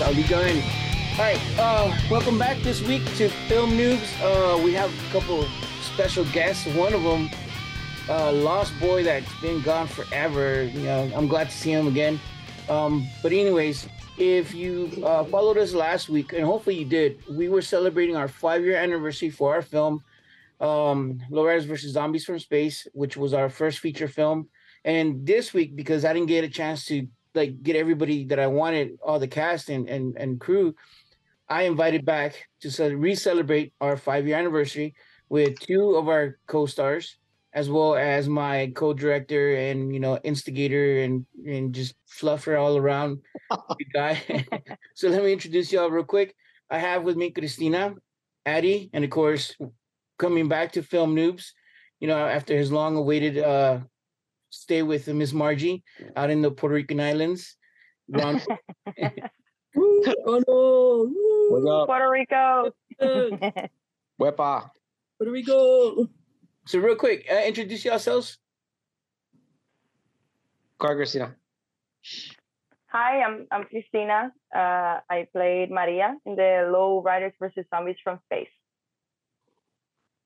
How you going? All right, uh, welcome back this week to Film Noobs. Uh, we have a couple special guests. One of them, uh, Lost Boy, that's been gone forever. You know, I'm glad to see him again. Um, but anyways, if you uh, followed us last week, and hopefully you did, we were celebrating our five-year anniversary for our film, um, Lowriders versus Zombies from Space, which was our first feature film. And this week, because I didn't get a chance to like get everybody that I wanted, all the cast and and, and crew, I invited back to re-celebrate our five-year anniversary with two of our co-stars, as well as my co-director and you know instigator and and just fluffer all around guy. so let me introduce y'all real quick. I have with me Christina, Addie, and of course, coming back to Film Noobs, you know, after his long-awaited uh, stay with Miss Margie out in the Puerto Rican islands. oh no! What's up? Puerto Rico. Wepa. Puerto Rico. So real quick, uh, introduce yourselves. Car Christina. Hi, I'm I'm Christina. Uh, I played Maria in the Low Riders versus Zombies from Space.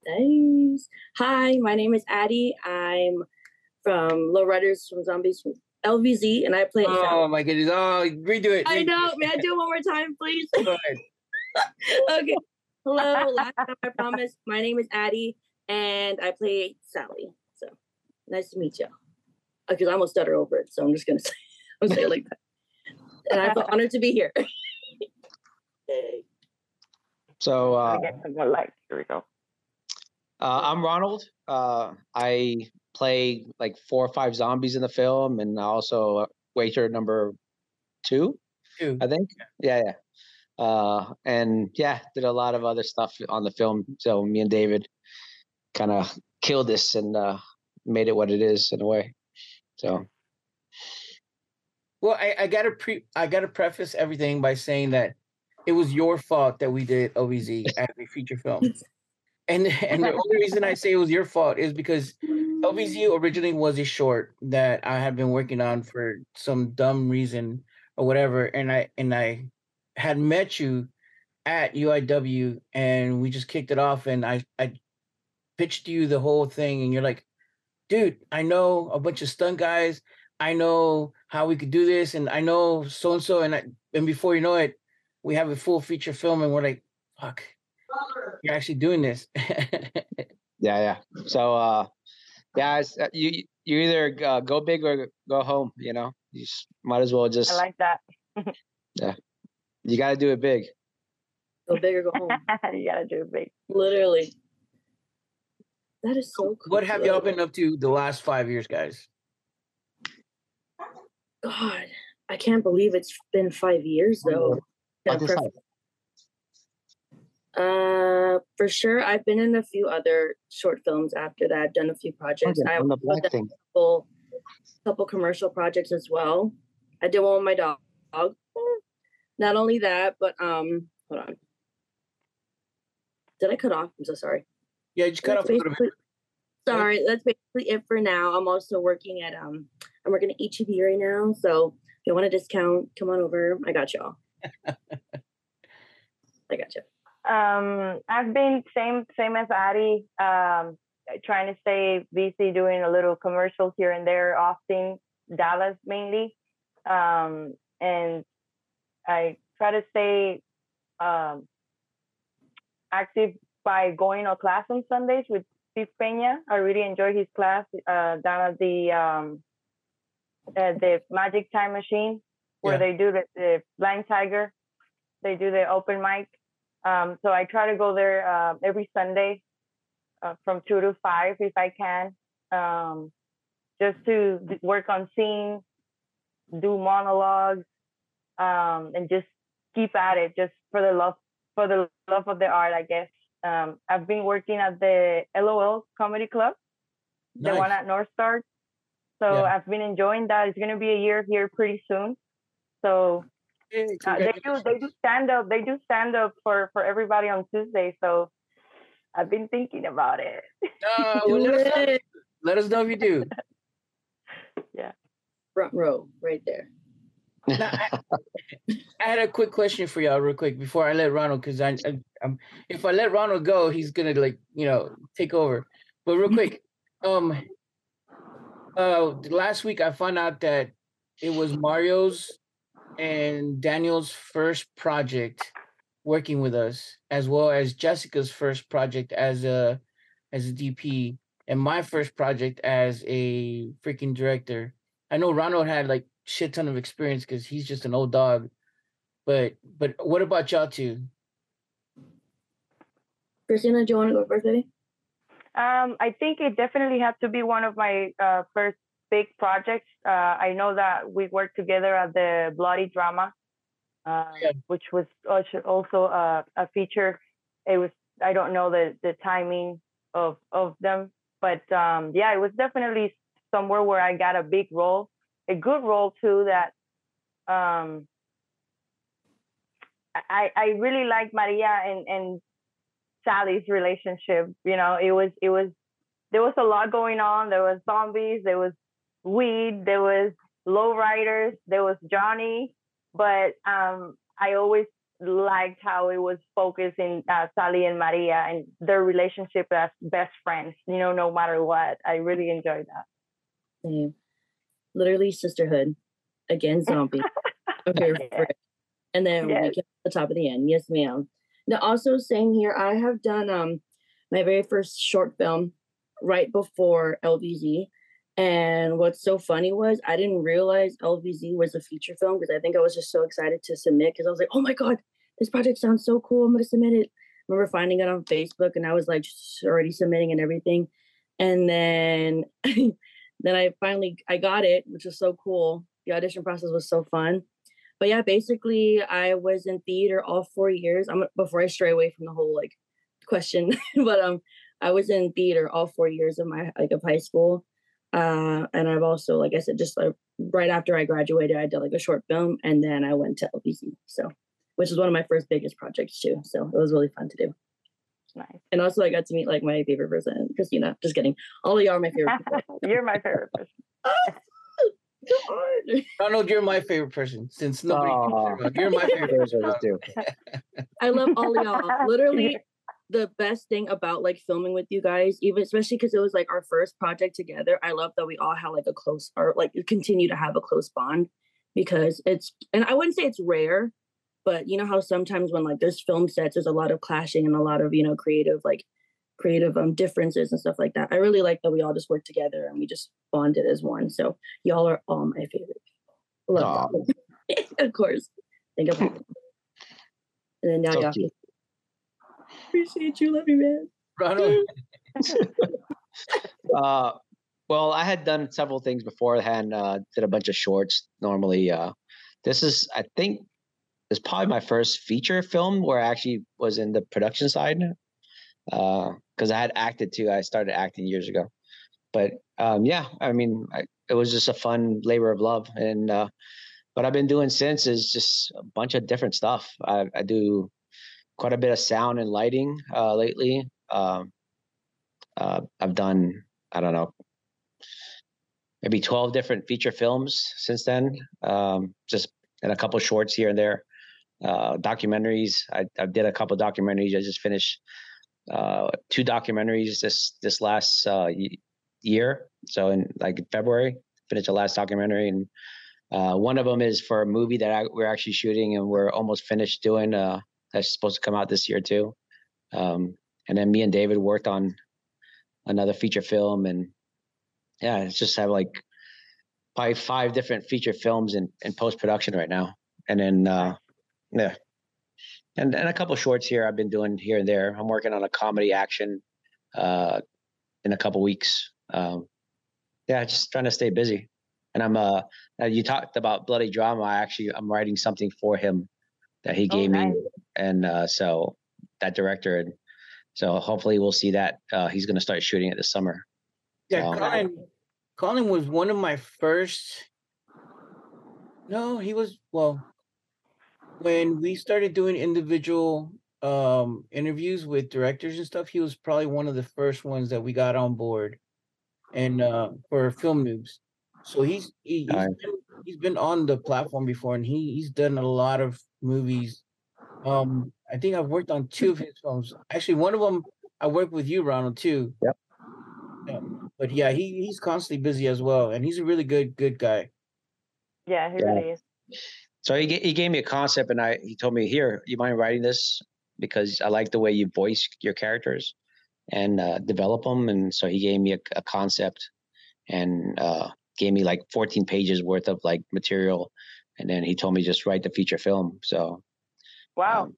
Nice. Hi, my name is Addie. I'm from Lowriders from Zombies from LVZ, and I play. Oh my goodness! Oh, redo it. I know. May I do it one more time, please? okay. Hello. Last time I promised. My name is Addie, and I play Sally. So nice to meet you. Because I almost stutter over it, so I'm just gonna say, I'm say it like that. And I feel honored to be here. So uh, I get some more light. Here we go. Uh, I'm Ronald. Uh, I play like four or five zombies in the film, and also waiter number two, two. I think. Yeah, yeah. Uh, and yeah, did a lot of other stuff on the film. So me and David kind of killed this and uh, made it what it is in a way. So. Well, I, I gotta pre I gotta preface everything by saying that it was your fault that we did LVZ as a feature film. And and the only reason I say it was your fault is because LVZ originally was a short that I had been working on for some dumb reason or whatever, and I and I had met you at UIW, and we just kicked it off, and I I pitched you the whole thing, and you're like, dude, I know a bunch of stunt guys, I know how we could do this, and I know so and so, and I, and before you know it, we have a full feature film, and we're like, fuck, you're actually doing this. yeah, yeah. So, uh, yeah, uh, you you either uh, go big or go home. You know, you just, might as well just. I like that. yeah, you got to do it big. Go big or go home. you got to do it big. Literally. That is so cool. What have y'all been up to the last five years, guys? God, I can't believe it's been five years though. Uh, for sure. I've been in a few other short films after that. I've done a few projects. Okay, I've done thing. a couple, couple commercial projects as well. I did one with my dog. Not only that, but um, hold on. Did I cut off? I'm so sorry. Yeah, you just cut off a little bit. Sorry, that's basically it for now. I'm also working at um, I'm working at HEB right now. So if you want a discount, come on over. I got y'all. I got you. Um, I've been same same as Addie. Um, trying to stay busy doing a little commercials here and there, often Dallas mainly, um, and I try to stay um, active by going to class on Sundays with Steve Peña. I really enjoy his class uh, down at the um, uh, the Magic Time Machine where Yeah. they do the, the Blind Tiger. They do the open mic. Um, so I try to go there uh, every Sunday uh, from two to five if I can, um, just to work on scenes, do monologues, um, and just keep at it, just for the love for the love of the art, I guess. Um, I've been working at the LOL Comedy Club, the one at North Star. So Yeah. I've been enjoying that. It's gonna be a year here pretty soon. So uh, they do they do stand up they do stand up for for everybody on Tuesday. So I've been thinking about it. Uh, well, let, us know, let us know if you do. yeah. Front row, right there. Now, I, I had a quick question for y'all, real quick, before I let Ronald, because I, I, I'm if I let Ronald go, he's gonna like you know take over. But real quick, um, uh, last week I found out that it was Mario's and Daniel's first project working with us, as well as Jessica's first project as a as a DP, and my first project as a freaking director. I know Ronald had like shit ton of experience because he's just an old dog. But but what about y'all two? Christina, do you want to go first, baby? Um, I think it definitely had to be one of my uh, first big projects. Uh, I know that we worked together at the Bloody Drama, uh, Yeah. which was also a, a feature. It was I don't know the the timing of of them, but um, yeah, it was definitely somewhere where I got a big role, a good role too. That um, I I really like Maria and and Sally's relationship. You know, it was it was there was a lot going on. There was zombies, there was weed, there was lowriders, there was Johnny, but um, I always liked how it was focusing uh, Sally and Maria and their relationship as best friends. You know, no matter what, I really enjoyed that. Same. Literally sisterhood against zombie. Okay, Yeah. and then we Yes. get to the top of the end. Yes, ma'am. Now, also same here. I have done um my very first short film right before LVZ. And what's so funny was I didn't realize LVZ was a feature film because I think I was just so excited to submit because I was like, oh my God, this project sounds so cool. I'm gonna submit it. I remember finding it on Facebook and I was like already submitting and everything. And then then I finally I got it, which was so cool. The audition process was so fun. But yeah, basically I was in theater all four years. I'm before I stray away from the whole like question, but um I was in theater all four years of my like of high school. Uh, and I've also, like I said, just like right after I graduated, I did like a short film, and then I went to LVZ. So, which is one of my first biggest projects too. So it was really fun to do. Nice. And also, I got to meet like my favorite person, Christina. Just kidding. All of y'all are my favorite. people. You're my favorite person. God. Ronald, you're my favorite person since nobody. can Aw. say Ronald. You're my favorite. Those are the two. I love all y'all. Literally, the best thing about like filming with you guys, even especially because it was like our first project together. I love that we all had like a close or like continue to have a close bond because it's and I wouldn't say it's rare, but you know how sometimes when like there's film sets, there's a lot of clashing and a lot of you know creative like creative um differences and stuff like that. I really like that we all just work together and we just bonded as one. So y'all are all my favorite people. Love of course. Think it. And then now y'all cute. Appreciate you. Love you, man. Ronald, Uh, well, I had done several things beforehand. Uh, did a bunch of shorts. Normally, uh, this is I think is probably my first feature film where I actually was in the production side. Because I had acted too. I started acting years ago, but um, yeah, I mean, I, it was just a fun labor of love. And uh, what I've been doing since is just a bunch of different stuff. I, I do quite a bit of sound and lighting uh, lately. Um, uh, I've done I don't know maybe 12 different feature films since then. Um, just and a couple shorts here and there. Uh, documentaries I, I did a couple documentaries. I just finished uh, two documentaries this this last uh, year. So in like february finished the last documentary and uh, one of them is for a movie that I, we're actually shooting and we're almost finished doing uh, that's supposed to come out this year too. Um, and then me and david worked on another feature film and yeah it's just have like probably five different feature films in, in post-production right now. And then uh yeah. And and a couple shorts here i've been doing here and there. I'm working on a comedy action uh in a couple weeks. Um yeah just trying to stay busy. And i'm uh uh, you talked about bloody drama. I actually i'm writing something for him that he Oh, gave nice. me and uh so that director and so hopefully we'll see that uh he's going to start shooting it this summer yeah, Um, Colin, Colin was one of my first. No, he was well. When we started doing individual um interviews with directors and stuff, he was probably one of the first ones that we got on board, and uh for film noobs. So he's he, he's, been, he's been on the platform before, and he he's done a lot of movies. Um, I think I've worked on two of his films. Actually, one of them I worked with you, Ronald, too. Yep. Yeah, but yeah, he he's constantly busy as well, and he's a really good good guy. Yeah, he Yeah. really is. So he, he gave me a concept and I he told me, here, you mind writing this? Because I like the way you voice your characters and uh, develop them. And so he gave me a, a concept and uh, gave me like 14 pages worth of like material. And then he told me just write the feature film. So, Wow. um,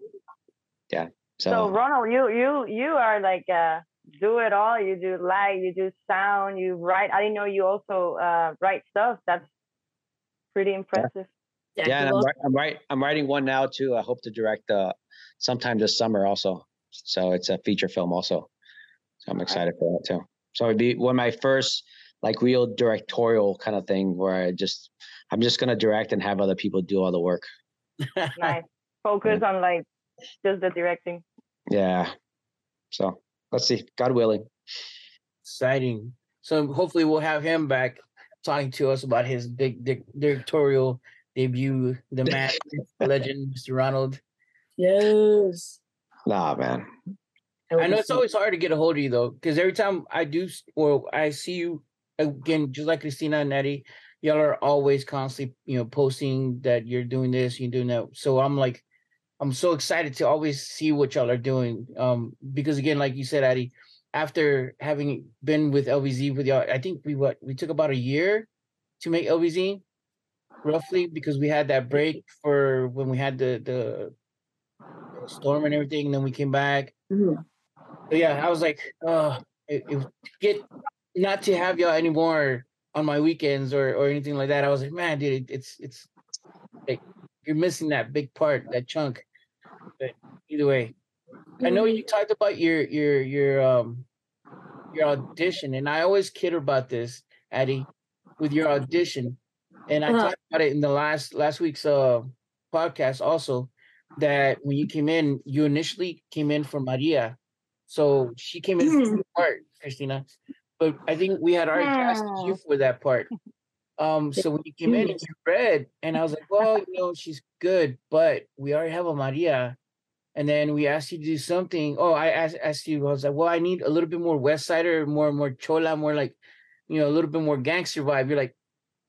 yeah. so, So, Ronald, you you you are like uh do it all. You do light, you do sound, you write. I didn't know you also uh write stuff. That's pretty impressive. yeah, and I'm, wri- I'm, write, I'm writing one now too. I hope to direct uh, sometime this summer also. So it's a feature film also. So I'm excited for that too. So it'd be one of my first like real directorial kind of thing where I just I'm just gonna direct and have other people do all the work. Nice. Focus on like just the directing. Yeah. So let's see. God willing. Exciting. So hopefully we'll have him back talking to us about his big di- directorial debut, the man, legend, Mr. Ronald. Yes. Nah, man. I know it's always hard to get a hold of you though, because every time I do, or I see you again, just like Christina and Eddie, y'all are always constantly, you know, posting that you're doing this, you're doing that. So I'm like, I'm so excited to always see what y'all are doing. Um, because again, like you said, Eddie, after having been with LVZ with y'all, I think we what we took about a year to make LVZ, roughly, because we had that break for when we had the the storm and everything, and then we came back. Mhm. But yeah, I was like, uh, it, it, get not to have y'all anymore on my weekends or or anything like that. I was like, man, dude, it, it's it's like you're missing that big part, that chunk. But either way, I know you talked about your your your um your audition, and I always kid about this, Addie, with your audition, and I Uh-huh. talked about it in the last last week's uh podcast also that when you came in, you initially came in for Maria, so she came in for Mhm. the part, Christina, but I think we had already asked you for that part. Um, so when you came in, you read, and I was like, well, you know, she's good, but we already have a Maria. And then we asked you to do something. Oh, I asked, asked you, I was like, well, I need a little bit more West Sider, more, more Chola, more like, you know, a little bit more gangster vibe. You're like,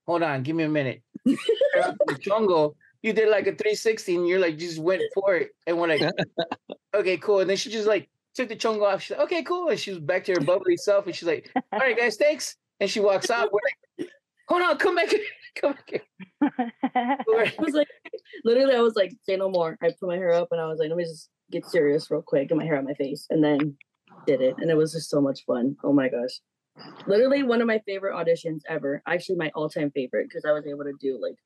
hold on, give me a minute. You're up in the jungle, you did like a 360 and you're like, just went for it. And we're like, okay, cool. And then she just like took the chongo off. She's like, okay, cool. And she was back to her bubbly self. And she's like, all right, guys, thanks. And she walks out. We're like, hold on, come back here. Come back here. I was like, literally, I was like, say no more. I put my hair up and I was like, let me just get serious real quick, get my hair on my face, and then did it. And it was just so much fun. Oh my gosh. Literally one of my favorite auditions ever. Actually, my all time favorite because I was able to do like,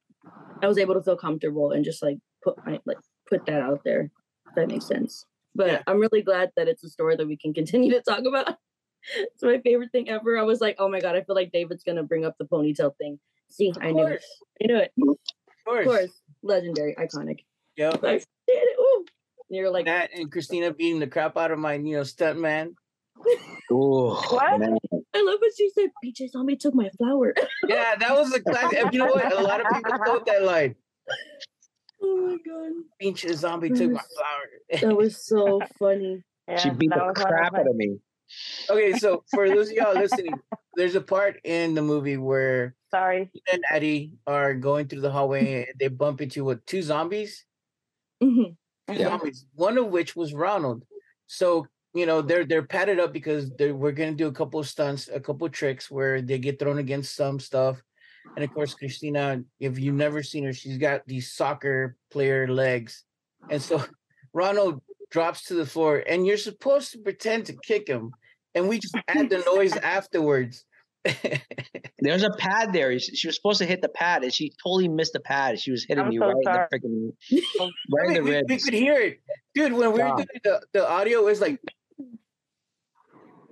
I was able to feel comfortable and just like put my, like, put that out there. If that makes sense. But Yeah. I'm really glad that it's a story that we can continue to talk about. it's my favorite thing ever. I was like, oh my God, I feel like David's going to bring up the ponytail thing. See, I knew it. I knew it. Of course. Of course, legendary, iconic. Yep. I did it. Ooh. And you're like, that and Christina beating the crap out of my, you know, stunt man. Ooh, What? man. I love what she said. BJ Zombie took my flower. Yeah, that was a classic. You know what? A lot of people quote that line. oh my god, Pinch zombie took my flower. that was so funny. she beat the was one of crap out of me. Okay, so for those of y'all listening, there's a part in the movie where Sorry. Tina and Eddie are going through the hallway and they bump into what two zombies? Mhm. Two Yeah. zombies. One of which was Ronald. So you know they're they're padded up because they're, we're gonna do a couple of stunts, a couple of tricks where they get thrown against some stuff, and of course Christina, if you've never seen her, she's got these soccer player legs, and so Ronald drops to the floor, and you're supposed to pretend to kick him, and we just add the noise afterwards. There was a pad there. She she was supposed to hit the pad, and she totally missed the pad. She was hitting I'm me so right sorry. in the freaking I right in mean, the we, we could hear it, dude. When we were doing the, the audio, it was like,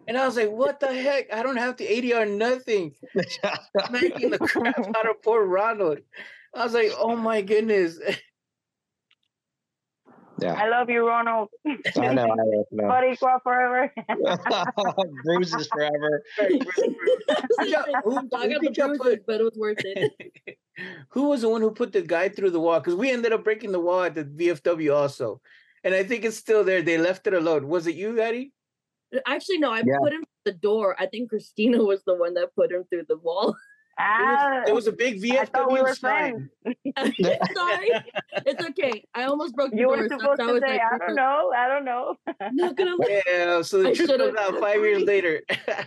and I was like, "What the heck? I don't have the ADR, nothing." Smacking the crap out of poor Ronald. I was like, "Oh my goodness!" Yeah, I love you, Ronald. I know. I know. Boricua forever. Bruises forever. y'all- who- I'm talking who about did the bruises, put- but it was worth it. Who was the one who put the guy through the wall? Because we ended up breaking the wall at the VFW also, and I think it's still there. They left it alone. Was it you, Eddie? Actually, no, I Yeah. put him through the door. I think Christina was the one that put him through the wall. Ah, There was a big I thought we were sign. Sorry, it's okay. I almost broke the you door. were supposed that's to how say, it's I don't know, I don't know. Not gonna lie. Yeah, so the I truth should've- comes out five years later. Yeah,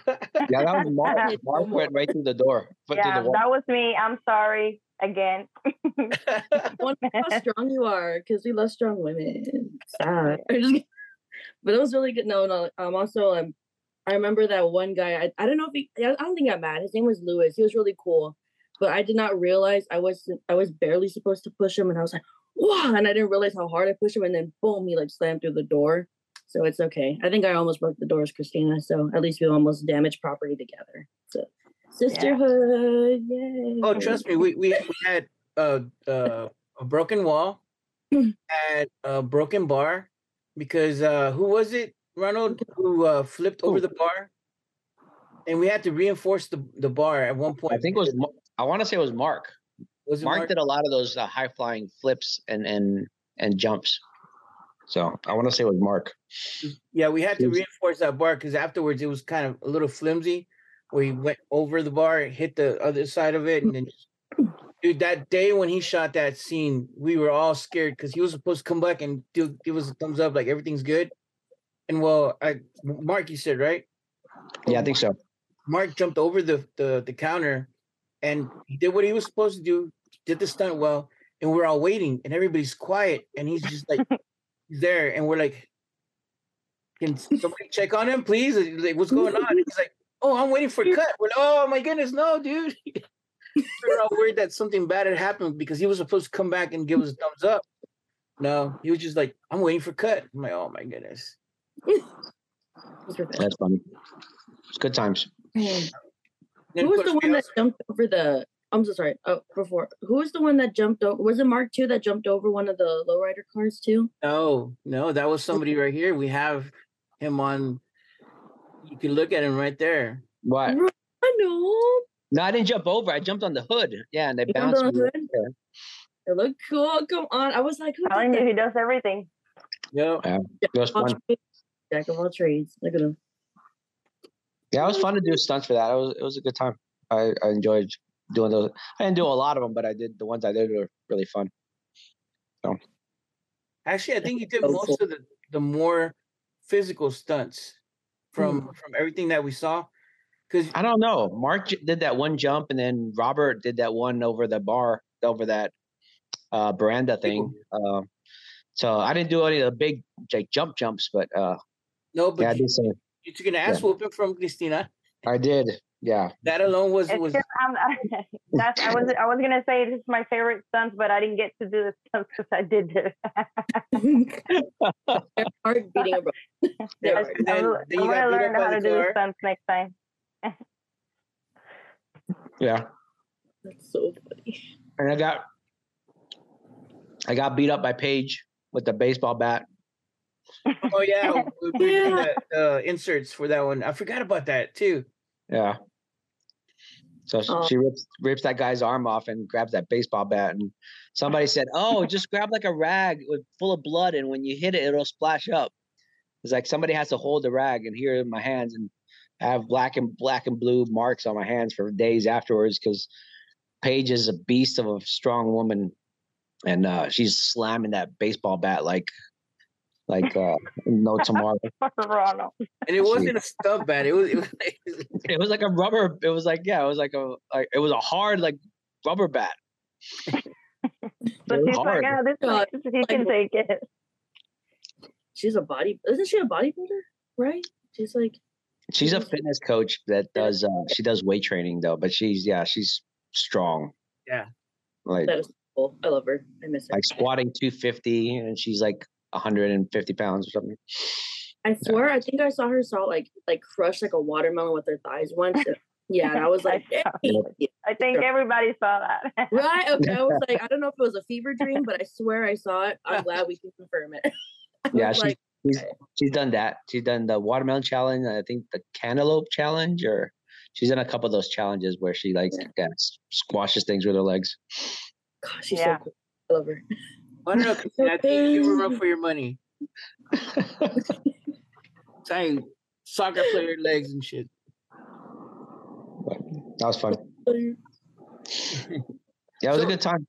that was Mark. Mark went right through the door. Yeah, the that was me. I'm sorry again. Wonder how strong you are because we love strong women. Sad. I'm just kidding. but it was really good. No, no. Um, also, um, I remember that one guy. I, I don't know if he. I don't think I got mad. His name was Lewis. He was really cool, but I did not realize I was I was barely supposed to push him, and I was like, wow, and I didn't realize how hard I pushed him, and then boom, he like slammed through the door. So it's okay. I think I almost broke the doors, Christina. So at least we almost damaged property together. So sisterhood, yay! oh, trust me, we we, we had uh, uh, a broken wall, had a broken bar, because uh, who was it, Ronald, who uh, flipped over the bar, and we had to reinforce the the bar at one point. I think it was. I want to say it was Mark. was it Mark did a lot of those uh, high flying flips and and and jumps. So I want to say it was Mark. Yeah, we had to reinforce that bar because afterwards it was kind of a little flimsy, where he went over the bar, hit the other side of it, and then. just- Dude, that day when he shot that scene, we were all scared because he was supposed to come back and do, give us a thumbs up, like everything's good. And well, I Mark, you said right? Yeah, I think so. Mark jumped over the the, the counter, and he did what he was supposed to do. Did the stunt well, and we're all waiting, and everybody's quiet, and he's just like he's there, and we're like, "Can somebody check on him, please? Like, what's going on?" And he's like, "Oh, I'm waiting for cut." We're like, "Oh my goodness, no, dude!" we're all worried that something bad had happened because he was supposed to come back and give us a thumbs up. No, he was just like, "I'm waiting for cut." I'm like, "Oh my goodness." Those were good. That's funny. It's good times. Man. Who was the one that jumped over the? I'm so sorry. Oh, before who was the one that jumped over? Was it Mark two that jumped over one of the lowrider cars too? No, no, that was somebody right here. We have him on. You can look at him right there. What? I know. No, I didn't jump over. I jumped on the hood. Yeah, and they You bounced on me. the hood? Yeah. It looked cool. Come on. I was like, who Telling did you, he does everything. Yep. It was fun. Trades. Jack of all trades. Look at him. Yeah, it was fun to do stunts for that. It was it was a good time. I, I enjoyed doing those. I didn't do a lot of them, but I did the ones I did were really fun. So Actually, I think he did most of the the more physical stunts from Mm. from everything that we saw. Because I don't know. Mark did that one jump, and then Robert did that one over the bar, over that uh, veranda thing. Uh, so I didn't do any of the big like jump jumps, but uh, no, but yeah, I you, did some. you took an ass whooping from Christina. I did. Yeah, That alone was It's was just, I'm, that's I was I was gonna say this is my favorite stunts, but I didn't get to do the stunts because I did this. Heart beating a yeah, Yes, and then, I'm, then I'm you got gonna beat learn up how by to do the car. stunts next time. yeah. That's so funny. And I got, I got beat up by Paige with the baseball bat. Oh yeah, we we did Yeah. the uh, inserts for that one. I forgot about that too. Yeah. So Oh. she rips rips that guy's arm off and grabs that baseball bat. And somebody said, "Oh, just grab like a rag with full of blood, and when you hit it, it'll splash up." It's like somebody has to hold the rag, and here in my hands, and I have black and black and blue marks on my hands for days afterwards because Paige is a beast of a strong woman, and uh, she's slamming that baseball bat like like uh, no tomorrow. And it wasn't a stub bat. It was, it was it was like a rubber. It was like yeah, it was like a like it was a hard like rubber bat. But Very she's like, hard. yeah, this God, he can take it. She's a body. Isn't she a bodybuilder? Right? She's like. She's a fitness coach that does uh she does weight training though, but she's yeah, she's strong. Yeah. Like That is cool. I love her. I miss her. like squatting 250 and she's like 150 pounds or something. I swear, I think I saw her saw like like crush like a watermelon with her thighs once. Yeah, and I was like, I "Hey." I think everybody saw that. right? Okay, I was like, I don't know if it was a fever dream, but I swear I saw it. I'm glad we can confirm it. I Yeah, she's, like, she's okay. she's done that. She's done the watermelon challenge. I think the cantaloupe challenge, or she's done a couple of those challenges where she like Yeah. yeah, squashes things with her legs. gosh, she's Yeah. so cool. I love her. I don't know. Christina, I think you give her up for your money. Same soccer player legs and shit. That was fun. Yeah, it was a good time.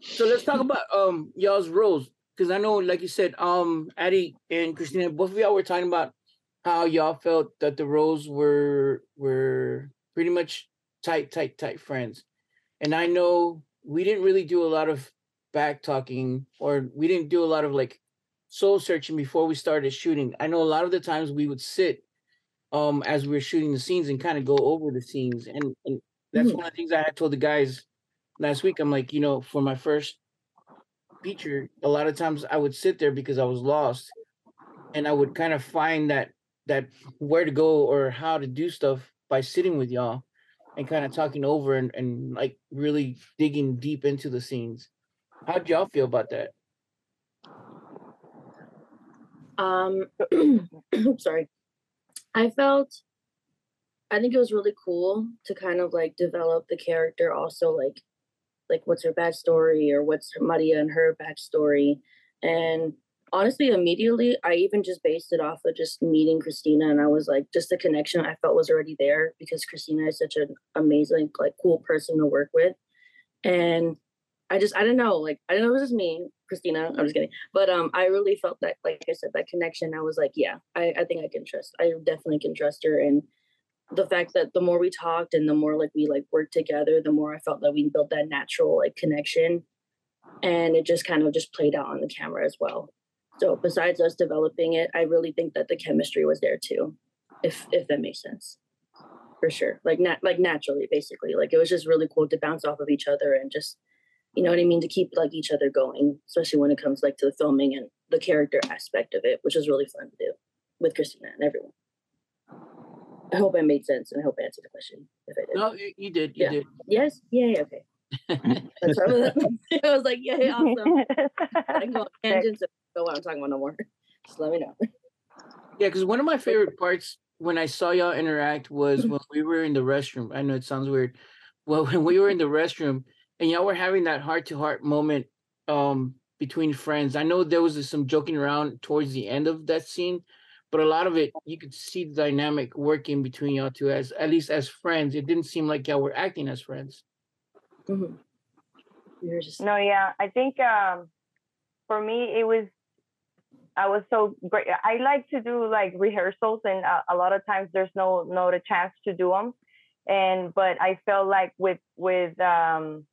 So let's talk about um y'all's roles because I know, like you said, um, Addie and Christina, both of y'all were talking about how y'all felt that the roles were were pretty much tight, tight, tight friends, and I know we didn't really do a lot of back talking or we didn't do a lot of like soul searching before we started shooting. I know a lot of the times we would sit um as we were shooting the scenes and kind of go over the scenes and, and that's Mhm. one of the things I had told the guys last week. I'm like, you know, for my first feature, a lot of times I would sit there because I was lost and I would kind of find that that where to go or how to do stuff by sitting with y'all and kind of talking over and, and like really digging deep into the scenes. How'd y'all feel about that? Um, sorry. I felt, I think it was really cool to kind of like develop the character also, like, like what's her backstory or what's Maria and her backstory. And honestly, immediately, I even just based it off of just meeting Christina, and I was like, just the connection I felt was already there because Christina is such an amazing, like, cool person to work with, and I just, I don't know, like, I don't know if this is me, Christina. I'm just kidding. But um, I really felt that, like I said, that connection. I was like, yeah, I, I think I can trust. I definitely can trust her. And the fact that the more we talked and the more like we like worked together, the more I felt that we built that natural like connection. And it just kind of just played out on the camera as well. So besides us developing it, I really think that the chemistry was there too, if if that makes sense. For sure. Like nat like naturally, basically. Like it was just really cool to bounce off of each other and just you know what I mean, to keep like each other going, especially when it comes like to the filming and the character aspect of it, which is really fun to do with Christina and everyone. I hope I made sense and I hope I answered the question. If I did. No, you, you did. You Yeah. did. Yes. Yay. Okay. That's right. I was like, yay, awesome. I can go on tangents and know what I'm talking about no more. Just let me know. Yeah, because one of my favorite parts when I saw y'all interact was when we were in the restroom. I know it sounds weird. Well, when we were in the restroom and y'all were having that heart to heart moment um between friends. I know there was some joking around towards the end of that scene, but a lot of it you could see the dynamic working between y'all two as at least as friends. It didn't seem like y'all were acting as friends. Mhm. We were just No, yeah, I think um, for me it was. I was so great. I like to do like rehearsals, and uh, a lot of times there's no no the chance to do them. And but I felt like with with um,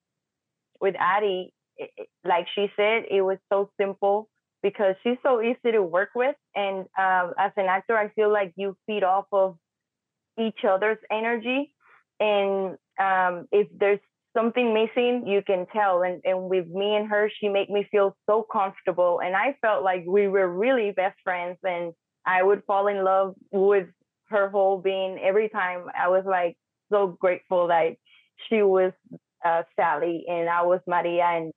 with Addie, it, like she said, it was so simple because she's so easy to work with. And um, as an actor, I feel like you feed off of each other's energy, and um, if there's something missing, you can tell. And and with me and her, she made me feel so comfortable, and I felt like we were really best friends, and I would fall in love with her whole being every time. I was like so grateful that she was uh, Sally and I was Maria, and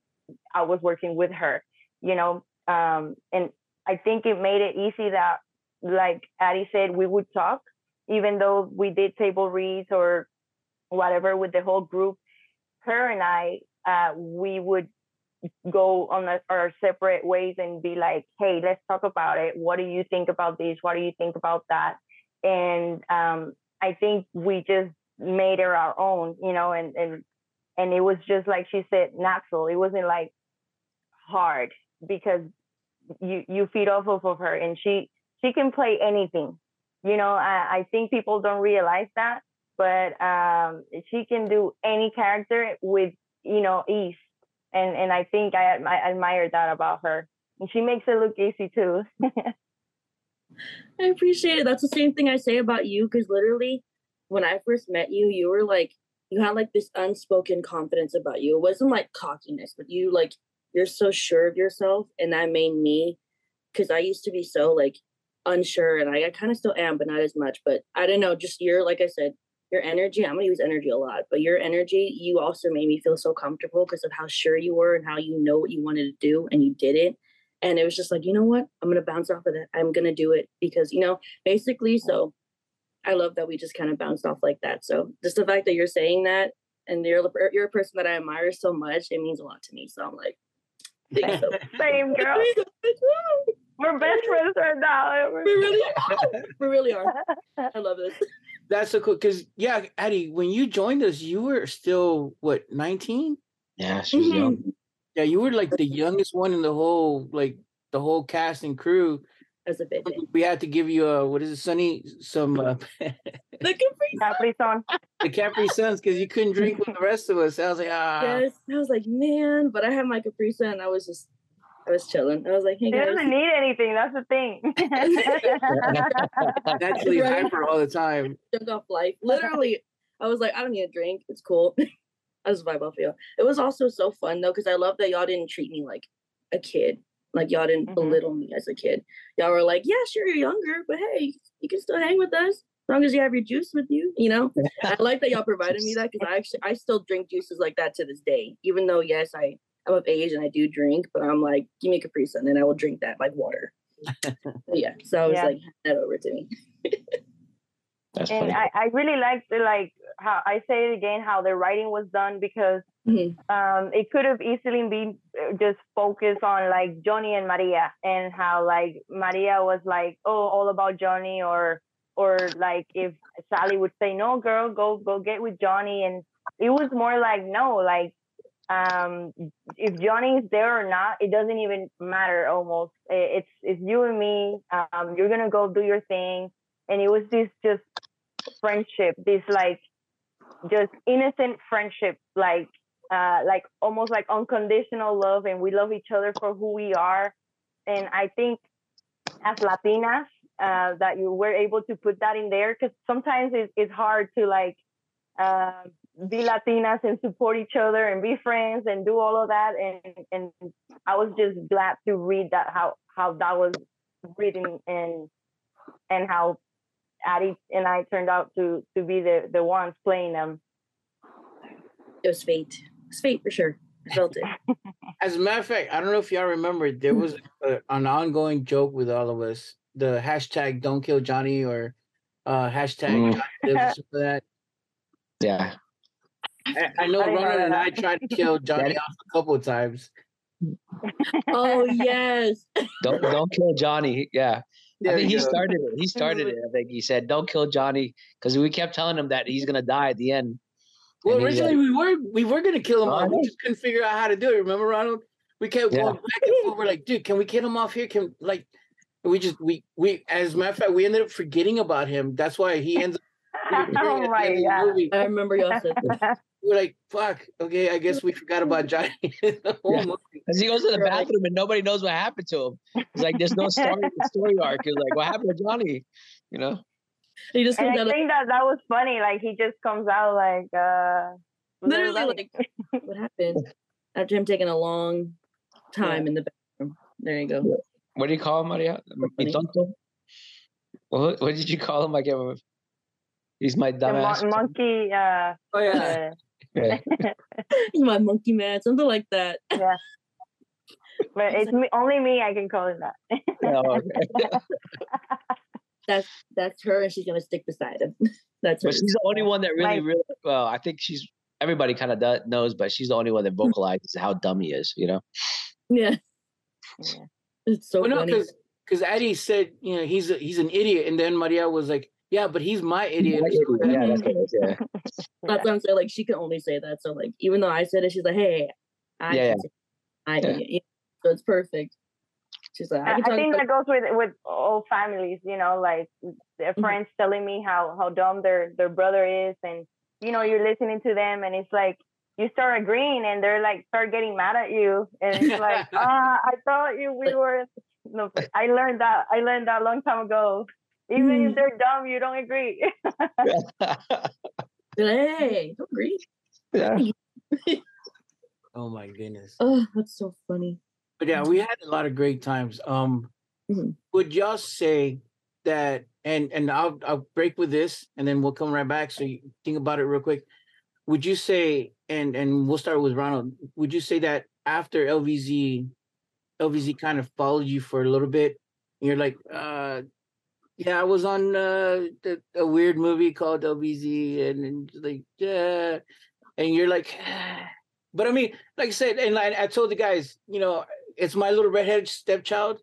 I was working with her. You know, um, and I think it made it easy that, like Addie said, we would talk, even though we did table reads or whatever with the whole group her and I, uh, we would go on our separate ways and be like, hey, let's talk about it. What do you think about this? What do you think about that? And um, I think we just made her our own, you know, and, and, and it was just like she said, natural. It wasn't like hard because you, you feed off of, her and she, she can play anything. You know, I, I think people don't realize that but um, she can do any character with you know ease, and and I think I, I admire that about her. And she makes it look easy too. I appreciate it. That's the same thing I say about you because literally, when I first met you, you were like, you had like this unspoken confidence about you. It wasn't like cockiness, but you like, you're so sure of yourself. And that made me, because I used to be so like unsure and I, I kind of still am, but not as much. But I don't know, just you're, like I said, your energy. I'm gonna use energy a lot, but your energy, you also made me feel so comfortable because of how sure you were and how you know what you wanted to do and you did it. And it was just like, you know what? I'm gonna bounce off of that. I'm gonna do it because you know, basically. So I love that we just kind of bounced off like that. So just the fact that you're saying that and you're you're a person that I admire so much, it means a lot to me. So I'm like, thanks so Same girl. We're best friends right now. we really are. We really are. I love this. That's so cool. Because yeah, Addie, when you joined us, you were still what 19? Yeah, she was Mhm. young. Yeah, you were like the youngest one in the whole like the whole cast and crew. As a baby. We had to give you a what is it, Sunny? Some uh, The Capri Sun. Capri Sun. the Capri Suns because you couldn't drink with the rest of us. I was like, ah, Yes. I was like, man, but I had my Capri Sun. and I was just, I was chilling. I was like, hey He guys. doesn't need anything. That's the thing. naturally Right. hyper all the time. Junk off life. Literally, I was like, I don't need a drink. It's cool. I just vibe off you. It was also so fun though, because I love that y'all didn't treat me like a kid. Like y'all didn't Mhm. belittle me as a kid. Y'all were like, yeah, sure, you're younger, but hey, you can still hang with us as long as you have your juice with you. You know, I like that y'all provided me that because I actually I still drink juices like that to this day. Even though yes, I I'm of age and I do drink, but I'm like, give me a Capri Sun and I will drink that like water. yeah, so I was Yeah. like, hand that over to me. That's and. I, I really liked the, like how I say it again how the writing was done because Mhm. um it could have easily been uh, just focused on like Johnny and Maria and how like Maria was like oh all about Johnny or or like if Sally would say no girl go go get with Johnny and it was more like no like um if Johnny is there or not it doesn't even matter almost I- it's it's you and me um you're gonna go do your thing and it was this just friendship this like just innocent friendship like uh like almost like unconditional love and we love each other for who we are. And i think as latinas uh that you were able to put that in there because sometimes it's, it's hard to like uh, be latinas and support each other and be friends and do all of that. And and i was just glad to read that how how that was written and and how Addie and I turned out to to be the the ones playing them. It was fate. It was fate for sure. I felt it. As a matter of fact, I don't know if y'all remember, there was a, an ongoing joke with all of us. The hashtag "Don't Kill Johnny" or uh, hashtag Mm. For that. yeah. I, I know I Ronan and I tried to kill Johnny off a couple of times. oh yes. Don't don't kill Johnny. Yeah. There I think he go. started it. He started it. I think he said, "Don't kill Johnny," because we kept telling him that he's gonna die at the end. Well, and he's originally we were we were gonna kill him Oh, off. We just couldn't figure out how to do it. Remember, Ronald? We kept Yeah. going back and forth. We're like, dude, can we kill him off here? Can like we just we we as a matter of fact, we ended up forgetting about him. That's why he ends up reappearing oh at the my end of the god. movie. I remember y'all said that. We're like, fuck, okay, I guess we forgot about Johnny the whole Yeah. movie. Because he goes to the bathroom and nobody knows what happened to him. It's like there's no story story arc. It's like, what happened to Johnny? You know? He just And I out like, think that that was funny. Like he just comes out like uh little literally like what happened after him taking a long time in the bathroom. There you go. What do you call him, Maria? funny. Mitonto? What, what did you call him? I can't remember. He's my the dumbass. mon- monkey uh, Oh yeah. My monkey man, something like that. Yeah. But it's me, only me I can call it that. Oh, okay. That's that's her, and she's gonna stick beside him. That's her. But she's the only one that really, Like- really. Well, I think she's. Everybody kind of does, knows, but she's the only one that vocalizes how dumb he is. You know? Yeah, Yeah. it's so Well, no, funny. because because Addie said, you know, he's a, he's an idiot, and then Maria was like, yeah, but he's my idiot. or something like. Yeah, that's what it is. Yeah. That's what I'm saying. Like she can only say that. So like even though I said it, she's like, hey, I Yeah, can I Yeah. you so it's perfect. She's like, I I, I think about that goes with with all families, you know, like their Mhm. friends telling me how how dumb their their brother is, and you know, you're listening to them, and it's like you start agreeing, and they're like start getting mad at you, and it's like, ah, I thought you we were. No, I learned that I learned that a long time ago. Even Mm. if they're dumb, you don't agree. hey, don't agree. yeah. Oh my goodness. Oh, that's so funny. But yeah, we had a lot of great times. Um, Mhm. would y'all say that? and and I'll I'll break with this, and then we'll come right back. So you think about it real quick. Would you say, and and we'll start with Ronald. Would you say that after LVZ, LVZ kind of followed you for a little bit? And you're like, uh, yeah, I was on uh, the, a weird movie called LVZ, and, and like, yeah, and you're like, but I mean, like I said, and I, I told the guys, you know, it's my little redheaded stepchild,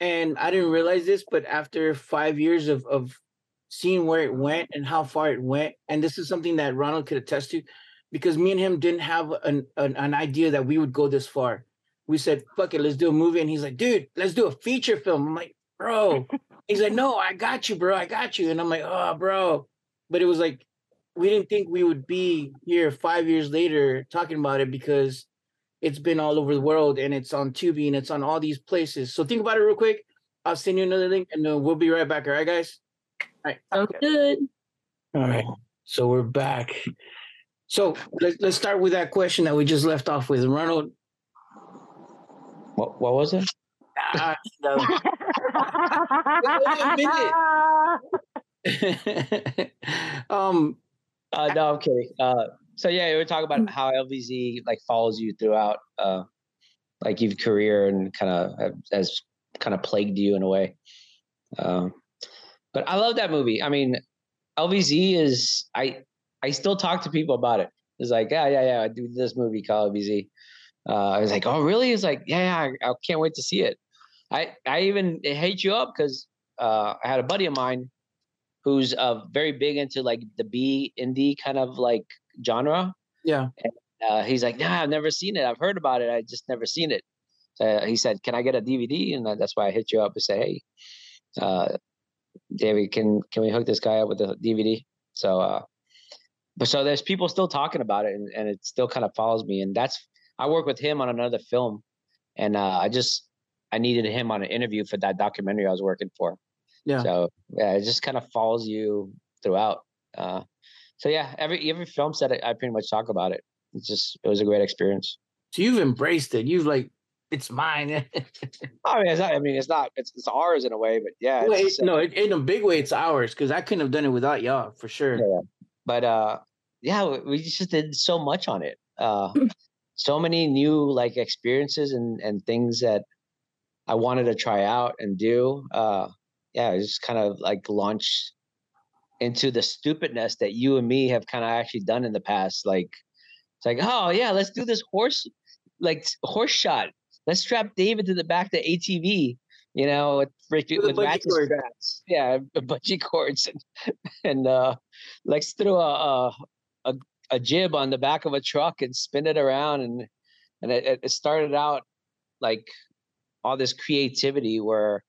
and I didn't realize this, but after five years of of seeing where it went and how far it went, and this is something that Ronald could attest to, because me and him didn't have an an, an idea that we would go this far. We said, "Fuck it, let's do a movie," and he's like, "Dude, let's do a feature film." I'm like, "Bro," he's like, "No, I got you, bro, I got you," and I'm like, "Oh, bro," but it was like we didn't think we would be here five years later talking about it because it's been all over the world and it's on Tubi and it's on all these places. So think about it real quick. I'll send you another link and then we'll be right back. All right, guys. All right. Sounds good. All right. So we're back. So let's let's start with that question that we just left off with. Ronald. What what was it? Ah, um uh, no, I'm kidding. Uh, so yeah, we were talking about how LVZ like follows you throughout, uh, like your career and kind of has kind of plagued you in a way. Um, but I love that movie. I mean, LVZ is I I still talk to people about it. It's like yeah yeah yeah I do this movie called LVZ. Uh, I was like oh really? It's like yeah, yeah I, I, can't wait to see it. I I even hate you up because uh, I had a buddy of mine who's uh, very big into like the B indie kind of like genre. Yeah. And, uh, he's like, nah, I've never seen it. I've heard about it. I just never seen it. So he said, can I get a DVD? And that's why I hit you up and say, hey, uh, David, can can we hook this guy up with a DVD? So, uh, but so there's people still talking about it, and, and it still kind of follows me. And that's I work with him on another film, and uh, I just I needed him on an interview for that documentary I was working for. Yeah. So yeah, it just kind of follows you throughout. Uh, so yeah, every every film set I pretty much talk about it. It's just it was a great experience. So you've embraced it. You've like it's mine. I mean, it's not. I mean, it's not. It's, it's ours in a way, but yeah. Well, it, no, it, in a big way, it's ours because I couldn't have done it without y'all for sure. Yeah. But uh, yeah, we just did so much on it. Uh, so many new like experiences and and things that I wanted to try out and do. Uh, yeah, just kind of like launch into the stupidness that you and me have kind of actually done in the past. Like it's like, oh yeah, let's do this horse like horse shot. Let's strap David to the back of the ATV, you know, with, with, ratchet straps. Yeah, bungee cords and and uh let's throw a, a a jib on the back of a truck and spin it around and and it, it started out like all this creativity where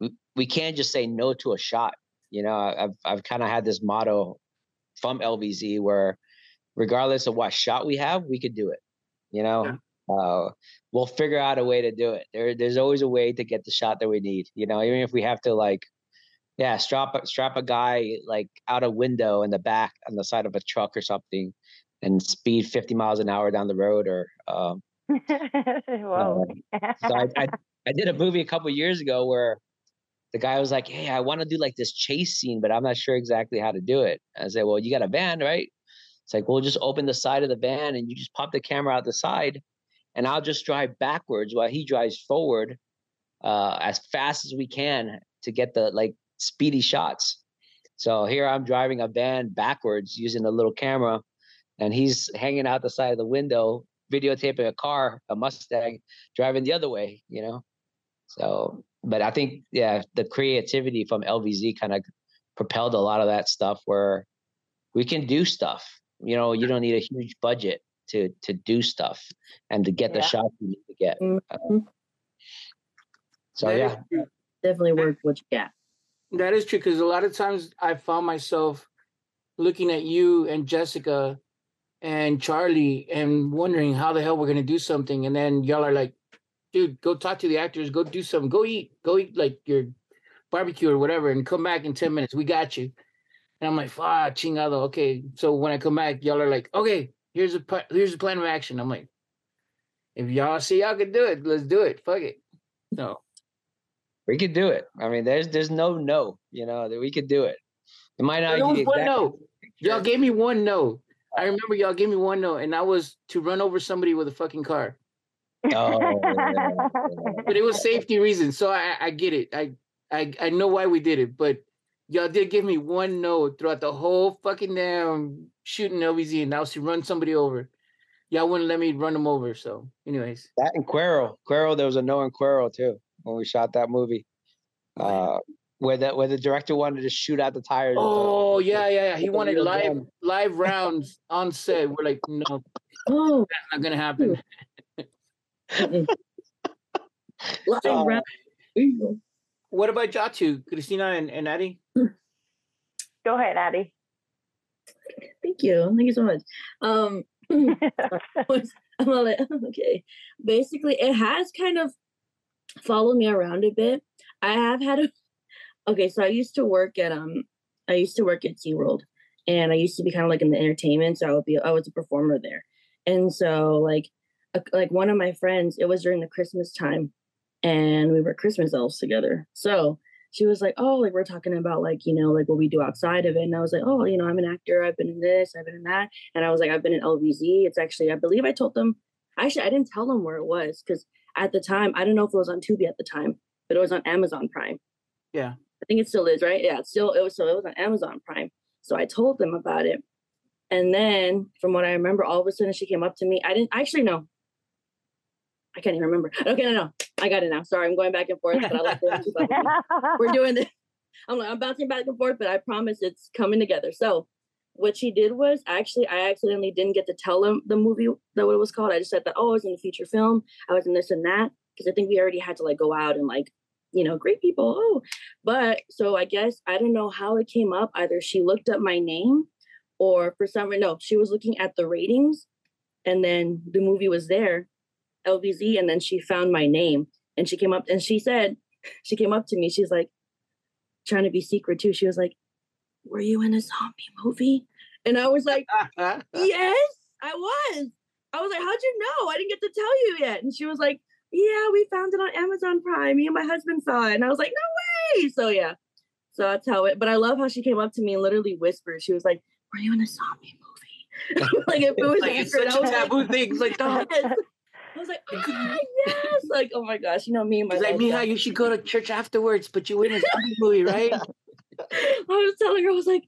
we we can't just say no to a shot. You know, I've I've kind of had this motto from LVZ where regardless of what shot we have, we could do it. You know, yeah. uh, we'll figure out a way to do it. There, there's always a way to get the shot that we need. You know, even if we have to like, yeah, strap strap a guy like out a window in the back on the side of a truck or something, and speed 50 miles an hour down the road, or um, Whoa. Uh, so I, I I did a movie a couple years ago where the guy was like, Hey, I want to do like this chase scene, but I'm not sure exactly how to do it. I said, Well, you got a van, right? It's like, we'll just open the side of the van and you just pop the camera out the side and I'll just drive backwards while he drives forward uh, as fast as we can to get the like speedy shots. So here I'm driving a van backwards using a little camera and he's hanging out the side of the window videotaping a car, a Mustang, driving the other way, you know? So but I think yeah, the creativity from LVZ kind of propelled a lot of that stuff where we can do stuff. You know, you don't need a huge budget to to do stuff and to get the yeah. shots you need to get. Uh, mm-hmm. So that yeah, definitely work what you got. That is true because a lot of times I found myself looking at you and Jessica and Charlie and wondering how the hell we're gonna do something, and then y'all are like, dude, go talk to the actors, go do something, go eat, go eat like your barbecue or whatever, and come back in 10 minutes. We got you. And I'm like, ah, chingado. Okay. So when I come back, y'all are like, okay, here's a here's a plan of action. I'm like, if y'all see y'all can do it, let's do it. Fuck it. No. we could do it. I mean, there's there's no no, you know, that we could do it. It might not There was be one exactly no. Y'all gave me one no. I remember y'all gave me one no, and that was to run over somebody with a fucking car. Oh, But it was safety reasons, so I I get it. I I I know why we did it, but y'all did give me one no throughout the whole fucking damn shooting LVZ, and that was to run somebody over. Y'all wouldn't let me run them over. So, anyways, that and Quero. Quero, there was a no in Quero too when we shot that movie. Uh, where the where the director wanted to shoot out the tires. with the- oh yeah, yeah, yeah. He wanted live gun. live rounds on set. We're like, no, Oh, that's not gonna happen. Live Oh. round. There you go. What about Jatu, Christina, and, and Addie? Go ahead, Addie. Thank you. Thank you so much. Um, I'm all like, okay. Basically, it has kind of followed me around a bit. I have had a okay, so I used to work at um I used to work at SeaWorld and I used to be kind of like in the entertainment, so I would be I was a performer there. And so like a, like one of my friends, it was during the Christmas time and we were Christmas elves together. So she was like, Oh, like we're talking about like, you know, like what we do outside of it. And I was like, Oh, you know, I'm an actor, I've been in this, I've been in that. And I was like, I've been in LVZ. It's actually, I believe I told them actually I didn't tell them where it was because at the time, I don't know if it was on Tubi at the time, but it was on Amazon Prime. Yeah. I think it still is, right? Yeah, it's still it was so it was on Amazon Prime. So I told them about it. And then from what I remember, all of a sudden she came up to me. I didn't actually know. I can't even remember. Okay, no, no. I got it now. Sorry, I'm going back and forth, but I like to keep up with you we're doing this. I'm like, I'm bouncing back and forth, but I promise it's coming together. So what she did was actually I accidentally didn't get to tell them the movie that what it was called. I just said that, oh, I was in a feature film, I was in this and that. Because I think we already had to like go out and like, you know, great people. Oh, but so I guess I don't know how it came up. Either she looked up my name or for some reason, no, she was looking at the ratings and then the movie was there, LVZ, and then she found my name and she came up and she said, she came up to me, she's like, trying to be secret too. She was like, Were you in a zombie movie? And I was like, Yes, I was. I was like, How'd you know? I didn't get to tell you yet. And she was like, Yeah, we found it on Amazon Prime. Me and my husband saw it. And I was like, No way. So yeah. So that's how it, but I love how she came up to me and literally whispered. She was like, Were you in a zombie movie? like if it was like it's such a was like, taboo thing. It's like, yes. I was like, ah, yes. Like, oh my gosh, you know me and my like, Mija, you should go to church afterwards, but you were in a zombie movie, right? I was telling her, I was like,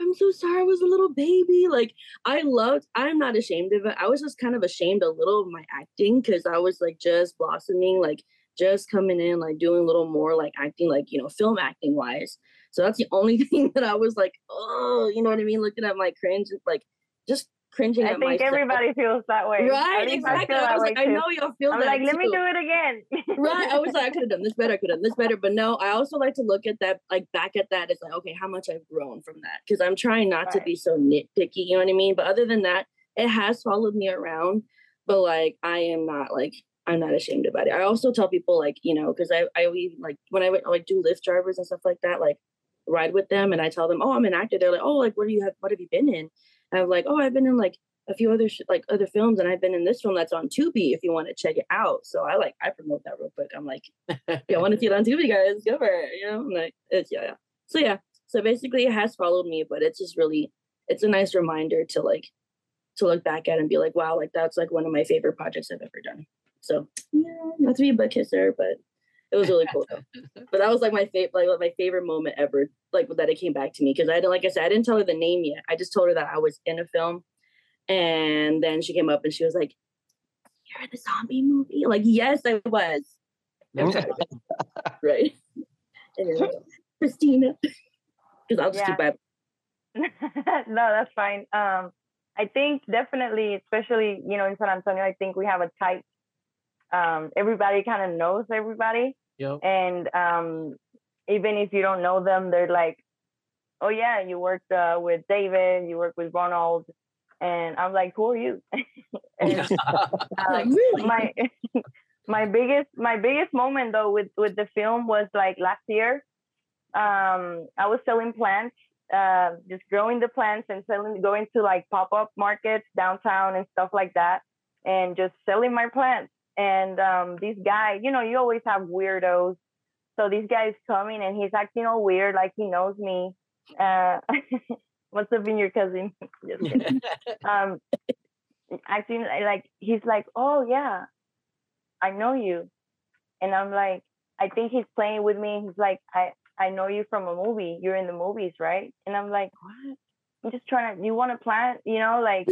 I'm so sorry, I was a little baby. Like, I loved, I'm not ashamed of it. I was just kind of ashamed a little of my acting because I was like just blossoming, like just coming in, like doing a little more like acting, like, you know, film acting wise. So that's the only thing that I was like, oh, you know what I mean? Looking at my cringe, like just cringing I think myself. everybody feels that way. Right, I exactly. I, that was like, I too. know y'all feel I'm that. like, let me do it again. right. I was like, I could have done this better. I could have done this better. But no, I also like to look at that, like back at that as like, okay, how much I've grown from that. Because I'm trying not to be so nitpicky, you know what I mean? But other than that, it has followed me around. But like, I am not like, I'm not ashamed about it. I also tell people like, you know, because I, I even like when I would like do Lyft drivers and stuff like that, like ride with them and I tell them, oh, I'm an actor. They're like, oh, like what do you have? What have you been in? Like, oh, I've been in like a few other sh- like other films, and I've been in this film that's on Tubi. If you want to check it out, so I like I promote that real quick. I'm like, yeah, I want to see it on Tubi, guys. Go for it. You know, I'm like it's yeah, yeah. So yeah, so basically it has followed me, but it's just really it's a nice reminder to like to look back at and be like, wow, like that's like one of my favorite projects I've ever done. So yeah, not to be a butt kisser, but it was really cool though. But that was like my favorite, like my favorite moment ever, like that it came back to me because I didn't, like I said, I didn't tell her the name yet. I just told her that I was in a film, and then she came up and she was like, "You're in the zombie movie?" Like, yes, I was. right. Anyway, Christina, because I'll just Yeah. keep by. no, that's fine. Um, I think definitely, especially you know in San Antonio, I think we have a tight. Um, everybody kind of knows everybody, Yo. and um, even if you don't know them, they're like, "Oh yeah, you worked uh, with David, you worked with Ronald," and I'm like, "Who are you?" and, Like, really? my my biggest my biggest moment though with with the film was like last year um i was selling plants uh just growing the plants and selling going to like pop-up markets downtown and stuff like that and just selling my plants and um this guy you know you always have weirdos So this guy is coming and he's acting all weird, like he knows me. Uh, must have been your cousin. Um, acting li- like he's like, oh yeah, I know you, and I'm like, I think he's playing with me. He's like, I I know you from a movie. You're in the movies, right? And I'm like, what? I'm just trying to. You want to plant? You know, like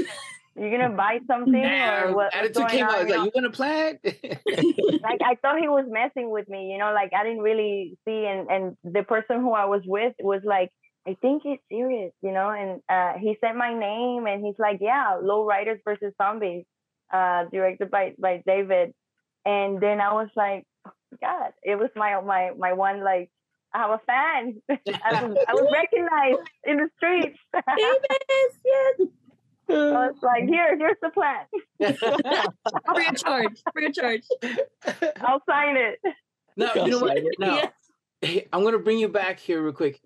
you're gonna buy something Nah, or what? attitude going came on, out. You like, you want to plant? like I thought he was messing with me, you know, like I didn't really see and and the person who I was with was like, I think he's serious, you know, and uh he said my name and he's like, Yeah, Low Riders versus Zombies, uh directed by by David. And then I was like, oh, God, it was my my my one like I have a fan. I was I was recognized in the streets. Davis, yes. Was like, here, here's the plan. Free of charge. Free of charge. I'll sign it. no, you know what? No, Yes. Hey, I'm gonna bring you back here real quick.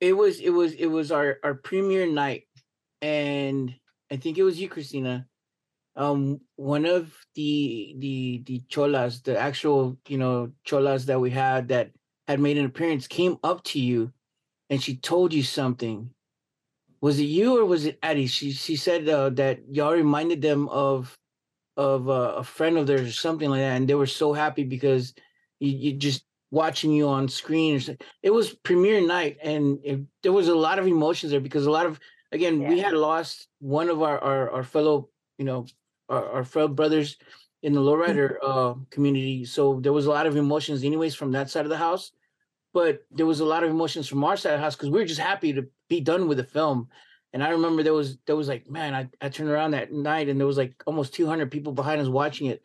It was it was it was our our premiere night, and I think it was you, Christina. Um, one of the the the cholas, the actual you know cholas that we had that had made an appearance, came up to you, and she told you something. Was it you or was it Addie? She she said uh, that y'all reminded them of of uh, a friend of theirs or something like that, and they were so happy because you, you just watching you on screen. Or. It was premiere night, and it, there was a lot of emotions there because a lot of again we had lost one of our our, our fellow you know our, our fellow brothers in the lowrider uh, community, so there was a lot of emotions anyways from that side of the house. But there was a lot of emotions from our side of the house because we were just happy to be done with the film. And I remember there was there was like, man, I, I turned around that night and there was like almost 200 people behind us watching it.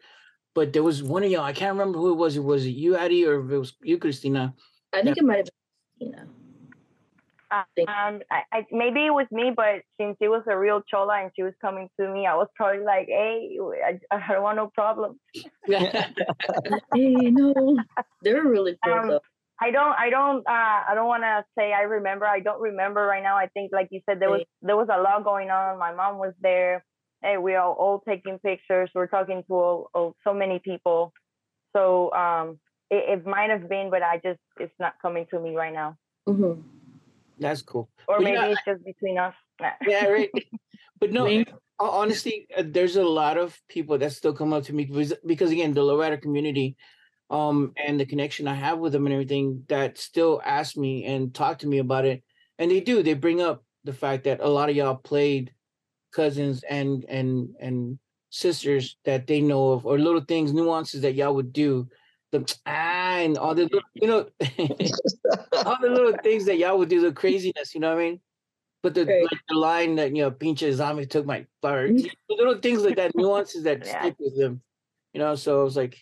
But there was one of y'all, I can't remember who it was. It was you, Addie, or if it was you, Christina. I think it might have been, you know. Um, I, I maybe it was me, but since it was a real chola and she was coming to me, I was probably like, "Hey, I, I don't want no problem." Hey, no. They were really cool Um, though. I don't, I don't, uh, I don't want to say I remember. I don't remember right now. I think, like you said, there was there was a lot going on. My mom was there. Hey, we are all taking pictures. We're talking to all, all, so many people. So um, it, it might have been, but I just it's not coming to me right now. Mhm. That's cool. Or But maybe yeah, it's just between us. Yeah, right. But no, honestly, uh, there's a lot of people that still come up to me because, because again, the lowrider community, um, and the connection I have with them and everything that still ask me and talk to me about it, and they do. They bring up the fact that a lot of y'all played cousins and and and sisters that they know of, or little things, nuances that y'all would do. The ah, and all the you know, all the little things that y'all would do, the craziness. You know what I mean? But the Right. like the line that you know, pinche zombie took my flower. little things like that, nuances that Yeah. stick with them. You know, so I was like,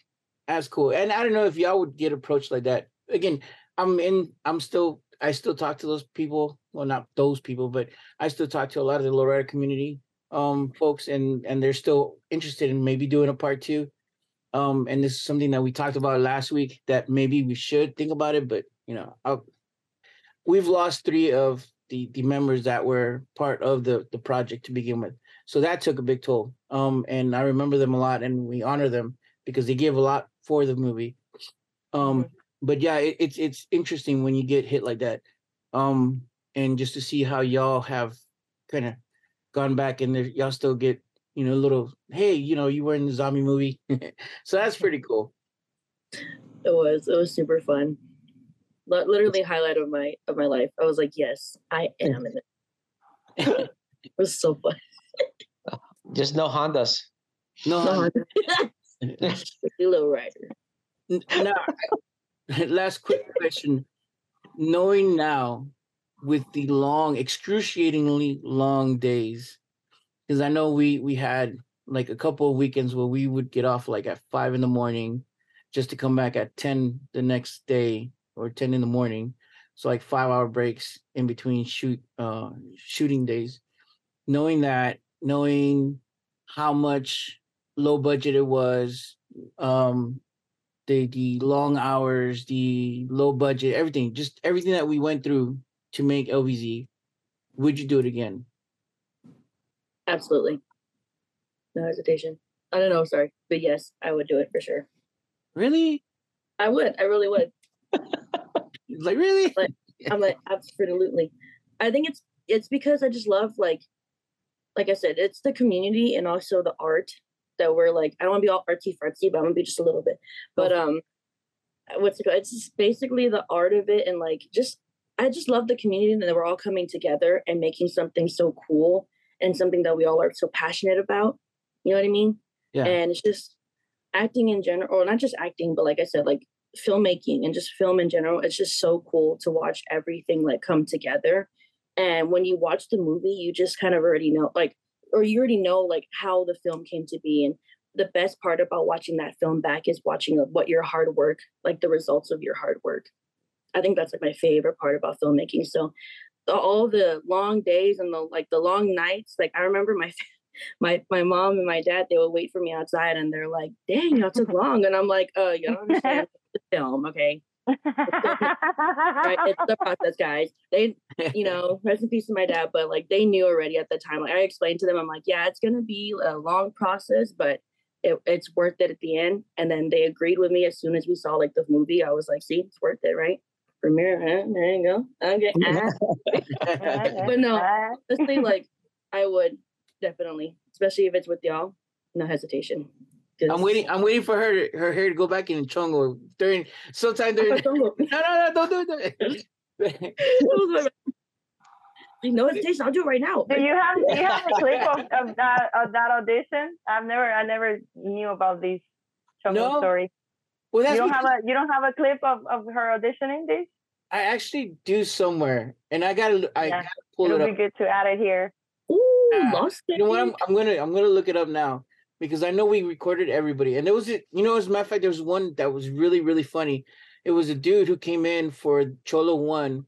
that's cool. And I don't know if y'all would get approached like that. Again, I'm in. I'm still. I still talk to those people. Well, not those people, but I still talk to a lot of the lowrider community um folks, and and they're still interested in maybe doing a part two. Um, and this is something that we talked about last week that maybe we should think about it, but you know, I'll, we've lost three of the the members that were part of the the project to begin with, so that took a big toll. Um, and I remember them a lot, and we honor them because they gave a lot for the movie. Um, but yeah, it, it's it's interesting when you get hit like that, um, and just to see how y'all have kind of gone back and there- y'all still get you know a little hey you know you were in the zombie movie, so that's pretty cool. It was. It was super fun. Li- Literally highlight of my of my life. I was like, yes, I am in it. it was so fun. Just no Hondas. No, No, the low rider. Now, last quick question. Knowing now with the long, excruciatingly long days, because I know we we had like a couple of weekends where we would get off like at five in the morning just to come back at 10 the next day or 10 in the morning. So like five hour breaks in between shoot uh shooting days. Knowing that, knowing how much low budget it was, um the the long hours, the low budget, everything, just everything that we went through to make LVZ, would you do it again? Absolutely. No hesitation. I don't know, sorry. But yes, I would do it for sure. Really? I would. I really would. like really? Like, I'm like absolutely. I think it's it's because I just love like like I said, it's the community and also the art that we're like. I don't want to be all artsy fartsy, but I'm gonna be just a little bit. But um, what's it called? It's just basically the art of it and like just I just love the community and that we're all coming together and making something so cool and something that we all are so passionate about. You know what I mean? Yeah. And it's just acting in general, or not just acting, but like I said, like filmmaking and just film in general. It's just so cool to watch everything like come together. And when you watch the movie, you just kind of already know, like, or you already know like how the film came to be. And the best part about watching that film back is watching uh, what your hard work, like the results of your hard work. I think that's like my favorite part about filmmaking. So the, all the long days and the like the long nights, like I remember my my my mom and my dad, they would wait for me outside and they're like, dang, y'all took long. And I'm like, oh, you don't understand the film, okay? Right? It's the process, guys. They, you know, rest in peace to my dad, but like they knew already at the time. Like I explained to them, I'm like, yeah, it's gonna be a long process, but it, it's worth it at the end. And then they agreed with me as soon as we saw like the movie. I was like, see, it's worth it, right? Premiere, huh? there you go. Okay. Uh. but no, honestly, like I would definitely, especially if it's with y'all, no hesitation. I'm waiting. I'm waiting for her her hair to go back in chongo during sometime during. no, no, no! Don't do it. no hesitation. I'll do it right now. Do you have Do you have a clip of, of that of that audition? I've never I never knew about these chongo no. stories. Well, that's you don't have a you don't have a clip of, of her auditioning this. I actually do somewhere, and I gotta I yeah. gotta pull It'll it up. It'll be good to add it here. Ooh, uh. You know what? I'm, I'm gonna I'm gonna look it up now because I know we recorded everybody, and there was a, you know as a matter of fact there was one that was really really funny. It was a dude who came in for Cholo one,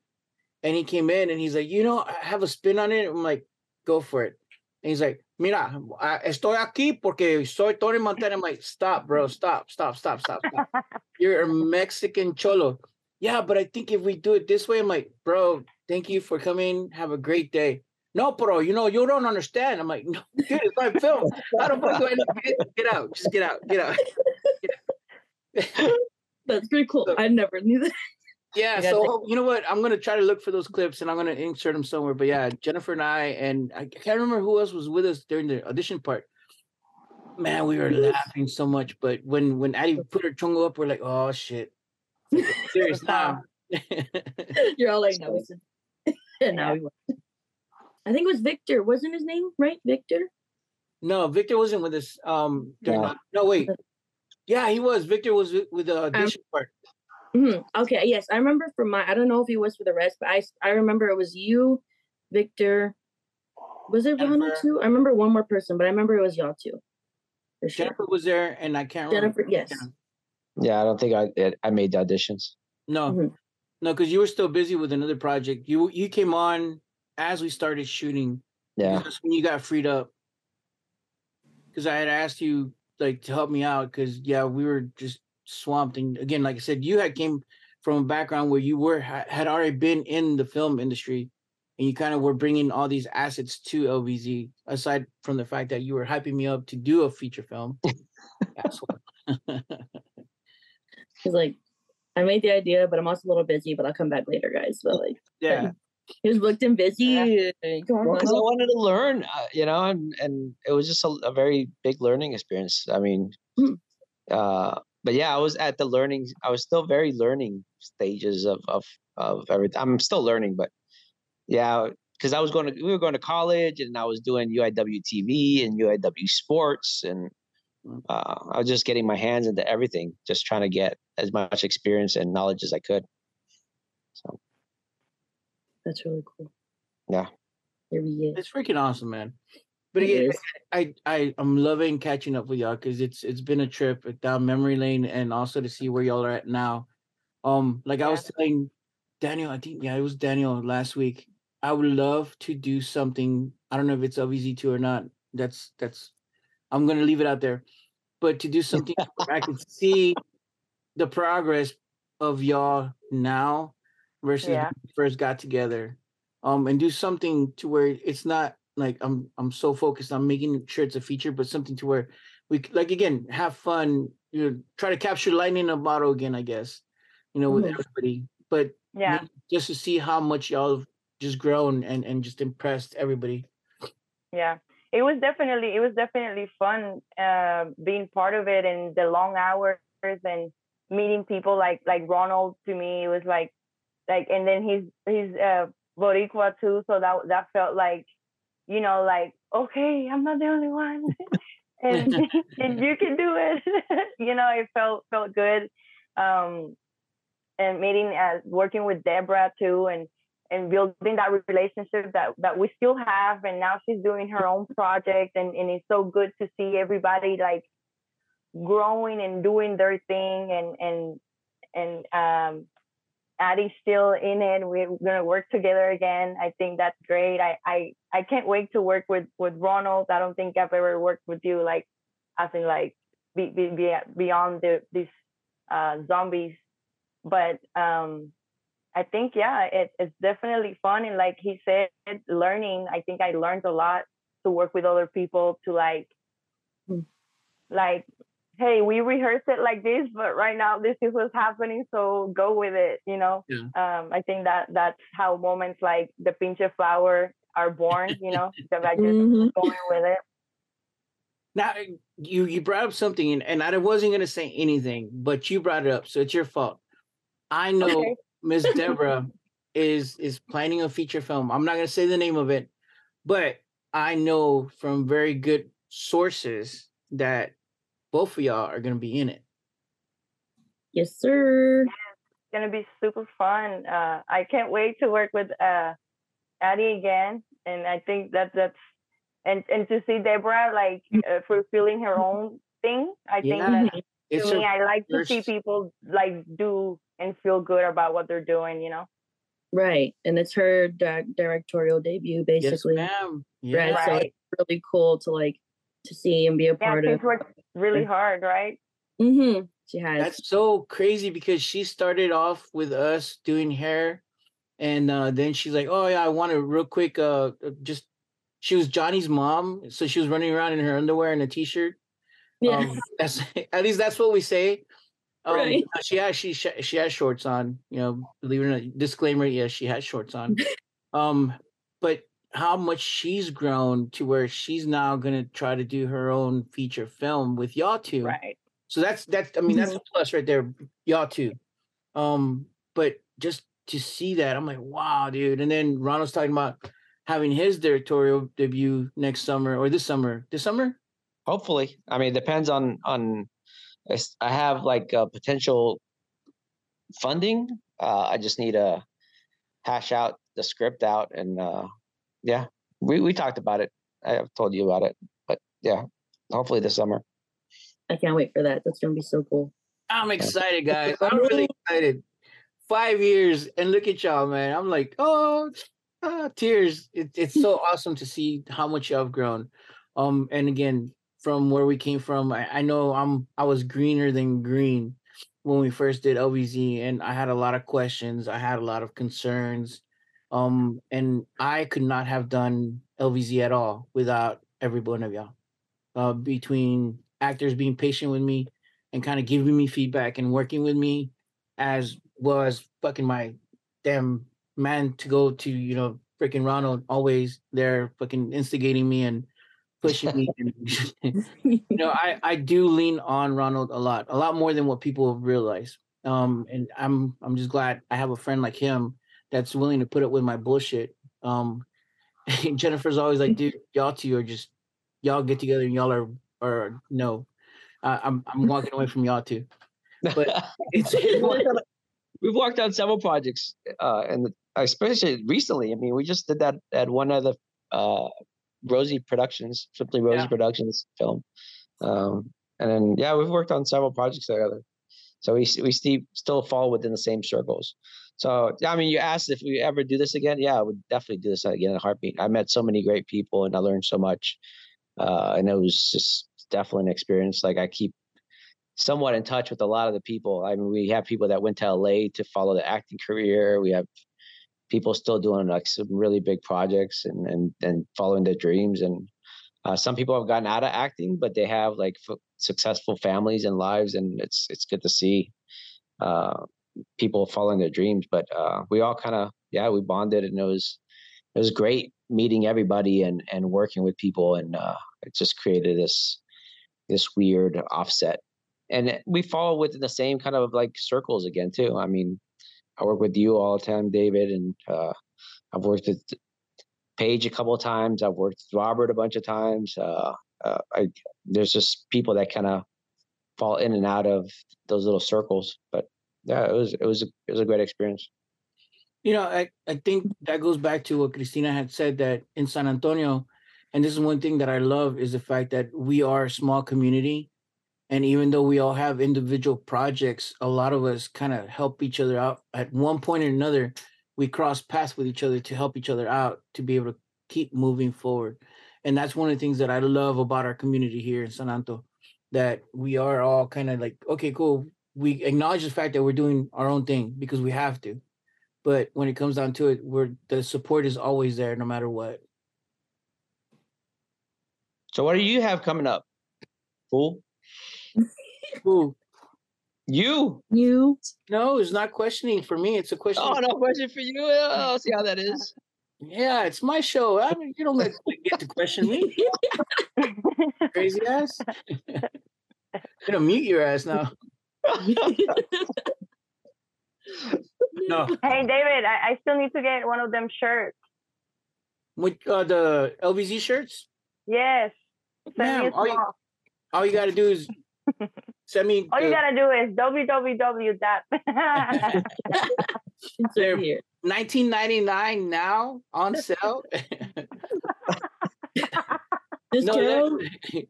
and he came in and he's like, you know, I have a spin on it. I'm like, go for it. And he's like, mira, estoy aquí porque soy Tony Montana. I'm like, stop, bro, stop, stop, stop, stop, stop. You're a Mexican cholo. Yeah, but I think if we do it this way, I'm like, bro, thank you for coming. Have a great day. No, bro, you know, you don't understand. I'm like, no, dude, it's my film. How the fuck do I get, get out? Just get out, get out. Get out. That's pretty cool. So, I never knew that. Yeah, so you know what? I'm gonna try to look for those clips and I'm gonna insert them somewhere. But yeah, Jennifer and I, and I can't remember who else was with us during the audition part. Man, we were laughing so much. But when when Addie put her chongo up, we're like, oh shit. Serious now. You're all like, no, and now we I think it was Victor, wasn't his name right? Victor. No, Victor wasn't with us. Um, no, no wait. Yeah, he was. Victor was with the audition um, part. Mm-hmm. Okay, yes, I remember from my. I don't know if he was for the rest, but I I remember it was you, Victor. Was it Ronald too? I remember one more person, but I remember it was y'all too. Sure. Jennifer was there, and I can't Jennifer, remember. yes. Yeah, I don't think I I made the auditions. No, mm-hmm. no, because you were still busy with another project. You you came on as we started shooting. Yeah, that's when you got freed up. Because I had asked you like to help me out because yeah, we were just swamped. And again, like I said, you had came from a background where you were had already been in the film industry, and you kind of were bringing all these assets to LVZ. Aside from the fact that you were hyping me up to do a feature film. He's like, I made the idea, but I'm also a little busy, but I'll come back later, guys. But like, yeah. He was booked and busy. Yeah. Well, I wanted to learn, uh, you know, and, and it was just a, a very big learning experience. I mean, hmm. uh, but yeah, I was at the learning. I was still very learning stages of of of everything. I'm still learning, but yeah, because I was going to we were going to college, and I was doing UIW TV and UIW sports, and uh, I was just getting my hands into everything, just trying to get as much experience and knowledge as I could. So that's really cool. Yeah. There we go. It's freaking awesome, man. But again, I, I I'm loving catching up with y'all because it's it's been a trip down memory lane and also to see where y'all are at now. Um, like yeah. I was telling Daniel, I think yeah, it was Daniel last week. I would love to do something. I don't know if it's LVZ2 or not. That's that's I'm gonna leave it out there. But to do something I can see the progress of y'all now versus yeah. first got together. Um, and do something to where it's not like I'm I'm so focused on making sure it's a feature, but something to where we like again have fun you know try to capture lightning in a bottle again, I guess. You know, with Mhm. everybody. But Yeah. just to see how much y'all have just grown and and just impressed everybody. yeah it was definitely it was definitely fun uh, being part of it and the long hours and meeting people like like ronald to me it was like like and then he's he's uh boricua too so that that felt like you know like okay i'm not the only one. And, and you can do it. You know it felt felt good um and meeting uh, working with deborah too and and building that relationship that that we still have and now she's doing her own project and, and it's so good to see everybody like growing and doing their thing and and and um Addie's still in it we're gonna work together again I think that's great I I I can't wait to work with with Ronald I don't think I've ever worked with you like I think like be, be, be beyond the these uh zombies but um I think yeah, it, it's definitely fun and like he said, learning. I think I learned a lot to work with other people to like, Mm. like, hey, we rehearsed it like this, but right now this is what's happening, so go with it. You know, Yeah. um, I think that that's how moments like the pinch of flower are born. You know, because I just Mhm. going with it. Now you you brought up something and, and I wasn't gonna say anything, but you brought it up, so it's your fault. I know Okay. Miss Deborah is is planning a feature film. I'm not gonna say the name of it, but I know from very good sources that both of y'all are gonna be in it. Yes, sir. It's gonna be super fun. Uh, I can't wait to work with uh, Addie again, and I think that that's and and to see Deborah like uh, fulfilling her own thing. I think that Mhm. It's to her me, I like to see people like do and feel good about what they're doing. You know. Right. And it's her di- directorial debut, basically. yes, basically. ma'am. Right. Yeah. So Right. it's really cool to like to see and be a Yeah, part she's of. worked really hard, right? Mm-hmm. She has. That's so crazy because she started off with us doing hair, and uh, then she's like, "Oh yeah, I want to real quick." Uh, uh, just she was Johnny's mom, so she was running around in her underwear and a t-shirt. yeah. Um, that's at least that's what we say. Um, Right. She has she she has shorts on. You know, believe it or not. Disclaimer: Yes, she has shorts on. um, but how much she's grown to where she's now gonna try to do her own feature film with y'all two. Right. So that's that's I mean that's a plus right there, y'all too. Um, but just to see that, I'm like, wow, dude. And then Ronald's talking about having his directorial debut next summer or this summer. This summer? Hopefully, I mean, it depends on on. I have like uh, potential funding. Uh, I just need to hash out the script out, and uh, yeah, we we talked about it. I've told you about it, but yeah, hopefully this summer. I can't wait for that. That's gonna be so cool. I'm excited, guys. I'm really excited. Five years, and look at y'all, man. I'm like, oh, ah, tears. It, it's so awesome to see how much y'all have grown. Um, and again, from where we came from, I, I know I'm I was greener than green when we first did LVZ, and I had a lot of questions. I had a lot of concerns. Um, and I could not have done LVZ at all without every one of y'all. Uh, between actors being patient with me and kind of giving me feedback and working with me as well as fucking my damn man to go to, you know, freaking Ronald always there fucking instigating me and pushing me. And, you know, I, I do lean on Ronald a lot, a lot more than what people realize. Um, and I'm I'm just glad I have a friend like him that's willing to put up with my bullshit. Um, Jennifer's always like, dude, y'all two are just y'all get together and y'all are are no, uh, I'm I'm walking away from y'all too. But it's, we've, worked on, we've worked on several projects, uh, and especially recently. I mean, we just did that at one of the uh, Rosie Productions, Simply Rosie Yeah. Productions film, um, and then yeah, we've worked on several projects together. So we we still still fall within the same circles. So I mean, you asked if we ever do this again. Yeah, I would definitely do this again in a heartbeat. I met so many great people, and I learned so much, uh, and it was just definitely an experience. Like I keep somewhat in touch with a lot of the people. I mean, we have people that went to LA to follow the acting career. We have people still doing like some really big projects and and and following their dreams. And uh, some people have gotten out of acting, but they have like f- successful families and lives, and it's it's good to see uh, people following their dreams. But uh, we all kind of yeah, we bonded, and it was it was great meeting everybody and and working with people, and uh, it just created this this weird offset. And we fall within the same kind of like circles again too. I mean, I work with you all the time, David, and uh, I've worked with Paige a couple of times. I've worked with Robert a bunch of times. Uh, uh, I there's just people that kind of fall in and out of those little circles. But yeah, it was it was a, it was a great experience. You know, I, I think that goes back to what Christina had said that in San Antonio, and this is one thing that I love is the fact that we are a small community. And even though we all have individual projects, a lot of us kind of help each other out at one point or another. We cross paths with each other to help each other out to be able to keep moving forward. And that's one of the things that I love about our community here in San Antonio, that we are all kind of like, okay, cool. We acknowledge the fact that we're doing our own thing because we have to. But when it comes down to it, we're the support is always there no matter what. So what do you have coming up, fool? Ooh, You? You. no, it's not questioning for me. It's a question. Oh, no question for you. Oh, see how that is. Yeah, it's my show. I mean, you don't get, get to question me, crazy ass. I'm gonna mute your ass now. No, Hey David, I, I still need to get one of them shirts. with uh, the LVZ shirts, Yes. Send me Ma'am, a all you- small. all you gotta do is send me. All you gotta do is www. dot. There. here. 19.99 now on sale. This No, girl. that-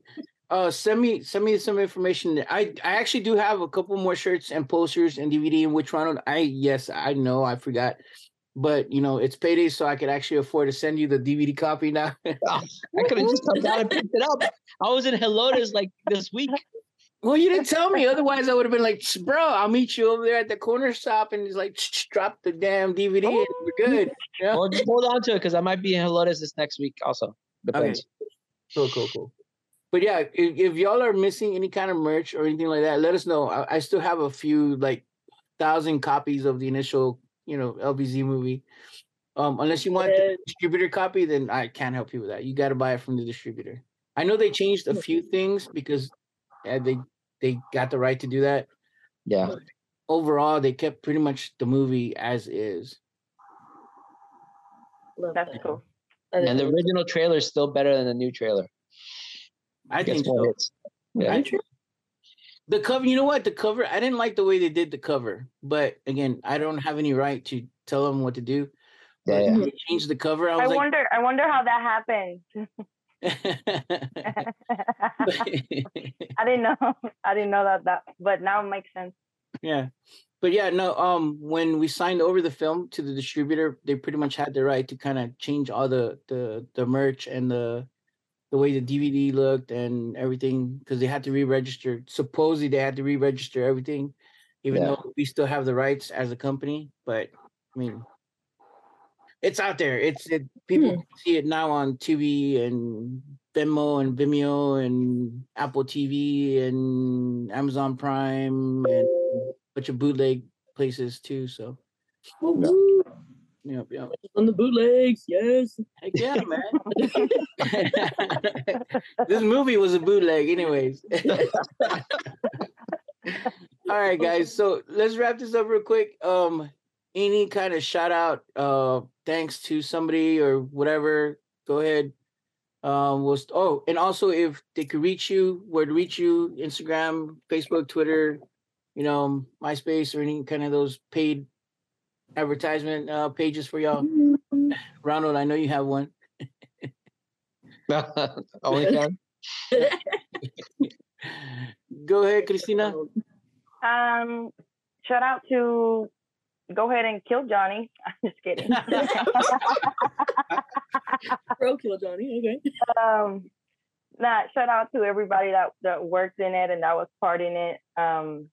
uh, send me send me some information. I I actually do have a couple more shirts and posters and DVD in which one I yes I know I forgot, but you know it's payday so I could actually afford to send you the DVD copy now. I could have just come down and picked it up. I was in Helotes like this week. well, you didn't tell me. Otherwise, I would have been like, bro, I'll meet you over there at the corner shop and just like drop the damn DVD and we're good. know? Well, just hold on to it because I might be in Helotes this next week also. Depends. Cool, cool, cool. But yeah, if, if y'all are missing any kind of merch or anything like that, let us know. I, I still have a few like thousand copies of the initial, you know, LVZ movie. Um, unless you want the distributor copy, then I can't help you with that. You got to buy it from the distributor. I know they changed a few things because uh, they they got the right to do that. Yeah. Overall, they kept pretty much the movie as is. That's cool. And the original trailer is still better than the new trailer. I Gets think so. hits. Yeah. I- The cover, you know what? The cover, I didn't like the way they did the cover, but again, I don't have any right to tell them what to do. Yeah, But yeah. They changed the cover. I I was wonder. I wonder how that happened. I didn't know. I didn't know that. That, but now it makes sense. yeah, but yeah, no. Um, when we signed over the film to the distributor, they pretty much had the right to kind of change all the the the merch and the the way the DVD looked and everything because they had to re-register. Supposedly, they had to re-register everything, even Yeah. though we still have the rights as a company. But I mean, it's out there. It's it, people Hmm. see it now on TV and Venmo and Vimeo and Apple TV and Amazon Prime and a bunch of bootleg places too. So, Woo-woo. Yep, yep. On the bootlegs, yes. Heck yeah, man. this movie was a bootleg, anyways. All right, guys. So let's wrap this up real quick. Um, any kind of shout out, uh, thanks to somebody or whatever. Go ahead. Um, was oh, and also if they could reach you, where to reach you, Instagram, Facebook, Twitter, you know, MySpace, or any kind of those paid advertisement uh, pages for y'all. Ronald, I know you have one. Only OnlyFans? Go ahead, Christina. Um, shout out to go ahead and kill Johnny. I'm just kidding. Bro, kill Johnny. Okay. um, nah, shout out to everybody that that worked in it and that was part in it. Um,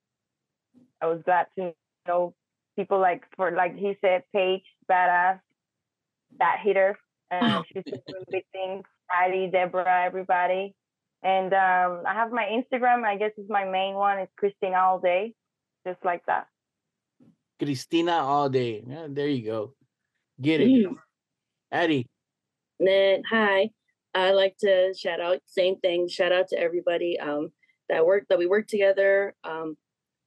I was glad to know people like for like he said, Paige, badass, that hitter, and she's doing big things. Addie, Deborah, everybody. And um, I have my Instagram. I guess it's my main one. It's Christina all day, just like that. Christina all day. Yeah, there you go. Get it, Addie. Then hi, I like to shout out same thing. Shout out to everybody um, that work that we work together, um,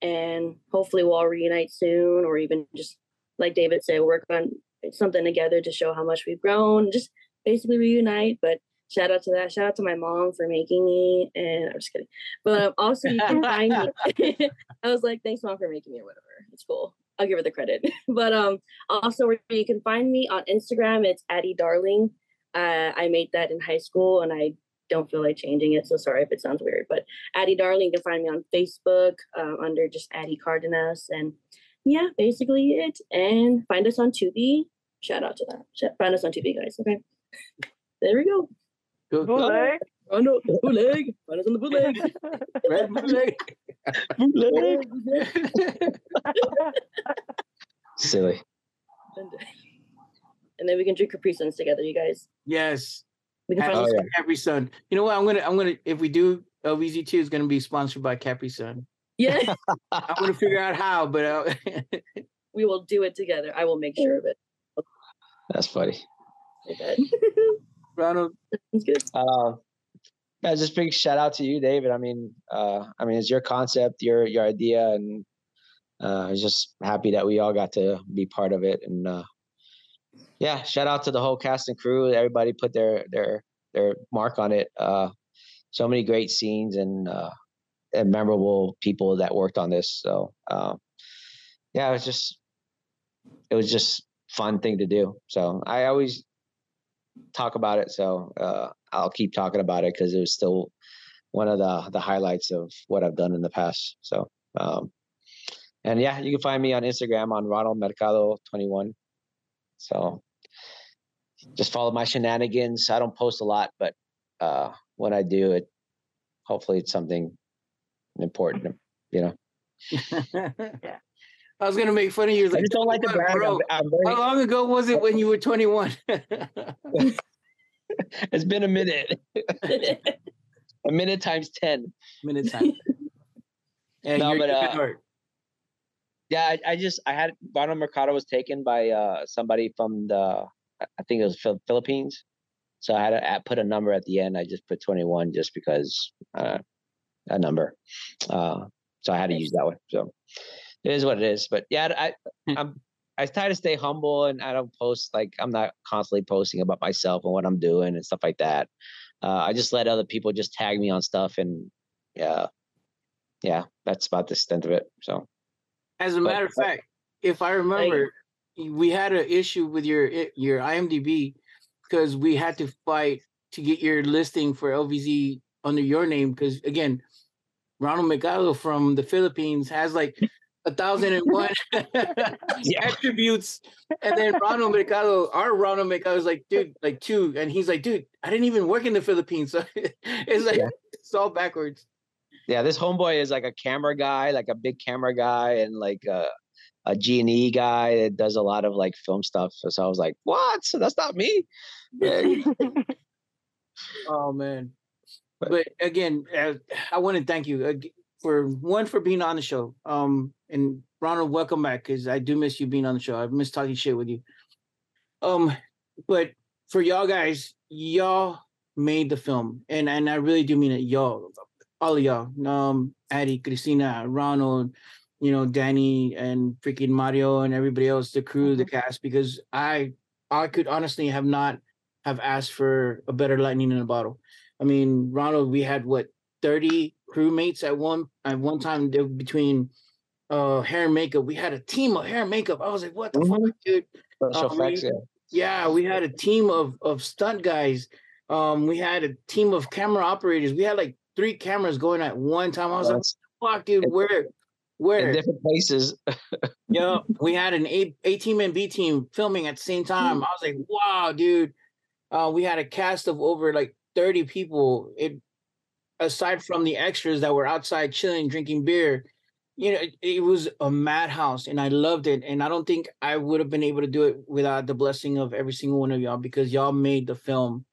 and hopefully we'll all reunite soon, or even just like David said, work on something together to show how much we've grown. Just basically reunite. But shout out to that. Shout out to my mom for making me, and I'm just kidding. But um, also you can find me. I was like, thanks mom for making me, or whatever. It's cool. I'll give her the credit. but um, also you can find me on Instagram. It's Addie Darling. Uh, I made that in high school, and I don't feel like changing it. So sorry if it sounds weird. But Addie Darling, you can find me on Facebook uh, under just Addie Cardenas, and yeah, basically it. And find us on Tubi. Shout out to that. Find us on Tubi, guys. Okay, there we go. Go, Bootleg. Oh no, bootleg. Find us on the bootleg. Red bootleg. Silly. and then we can drink Capri Suns together, you guys. yes. We can Oh, yeah. Capri Sun. You know what? I'm gonna. I'm gonna. If we do LVZ two, is gonna be sponsored by Capri Sun. Yeah, I'm gonna figure out how, but uh, we will do it together. I will make sure of it. That's funny. Okay. Ronald. Sounds good. Uh, yeah, just big shout out to you, David. I mean, uh, I mean, it's your concept, your your idea, and uh, I was just happy that we all got to be part of it. And uh, yeah, shout out to the whole cast and crew. Everybody put their their their mark on it. Uh, so many great scenes and uh, and memorable people that worked on this. So uh, yeah, it was just it was just fun thing to do. So I always talk about it. So uh, I'll keep talking about it because it was still one of the the highlights of what I've done in the past. So um, and yeah, you can find me on Instagram on Ronald Mercado twenty one. So just follow my shenanigans. I don't post a lot, but uh, when I do, it hopefully it's something important. You know, yeah. I was gonna make fun of you. I just don't like to brag. bro, I'm, I'm very, how long ago was it when you were 21? it's been a minute. a minute times ten. Minute time. Yeah, No, but, uh. Yeah, I, I just I had Ronald Mercado was taken by uh somebody from the I think it was Philippines, so I had to put a number at the end. I just put twenty one just because uh, a number, uh, so I had to use that one. So it is what it is. But yeah, I I'm I try to stay humble and I don't post like I'm not constantly posting about myself and what I'm doing and stuff like that. Uh, I just let other people just tag me on stuff and yeah, yeah, that's about the extent of it. So. As a but- matter of fact, if I remember, we had an issue with your your IMDb because we had to fight to get your listing for LVZ under your name. Because again, Ronald Mercado from the Philippines has like a thousand and one attributes, and then Ronald Mercado, our Ronald Mercado is like, dude, like two, and he's like, dude, I didn't even work in the Philippines, so it's like Yeah. it's all backwards. yeah this homeboy is like a camera guy like a big camera guy and like a, a g&e guy that does a lot of like film stuff so i was like what so that's not me Oh man. But- But again, uh, I want to thank you for one for being on the show. Um, and Ronald, welcome back because I do miss you being on the show. I miss talking shit with you. Um, but for y'all guys, y'all made the film, and and I really do mean it, y'all, all of y'all. Um, Addie, Christina, Ronald, you know, Danny, and freaking Mario, and everybody else, the crew, the cast, because I I could honestly have not have asked for a better lightning in a bottle. I mean, Ronald, we had what 30 crewmates at one at one time between uh hair and makeup. We had a team of hair and makeup. I was like, what the fuck, dude? special Um, effects we- yeah. Yeah, we had a team of of stunt guys. Um, we had a team of camera operators. We had like three cameras going at one time. I was like, fuck, dude, in- where in different places Yeah, we had an A, a team and B team filming at the same time. I was like, wow, dude. Uh, we had a cast of over like 30 people. It aside from the extras that were outside chilling, drinking beer. you know, it, it, was a madhouse and I loved it. And I don't think I would have been able to do it without the blessing of every single one of y'all because y'all made the film.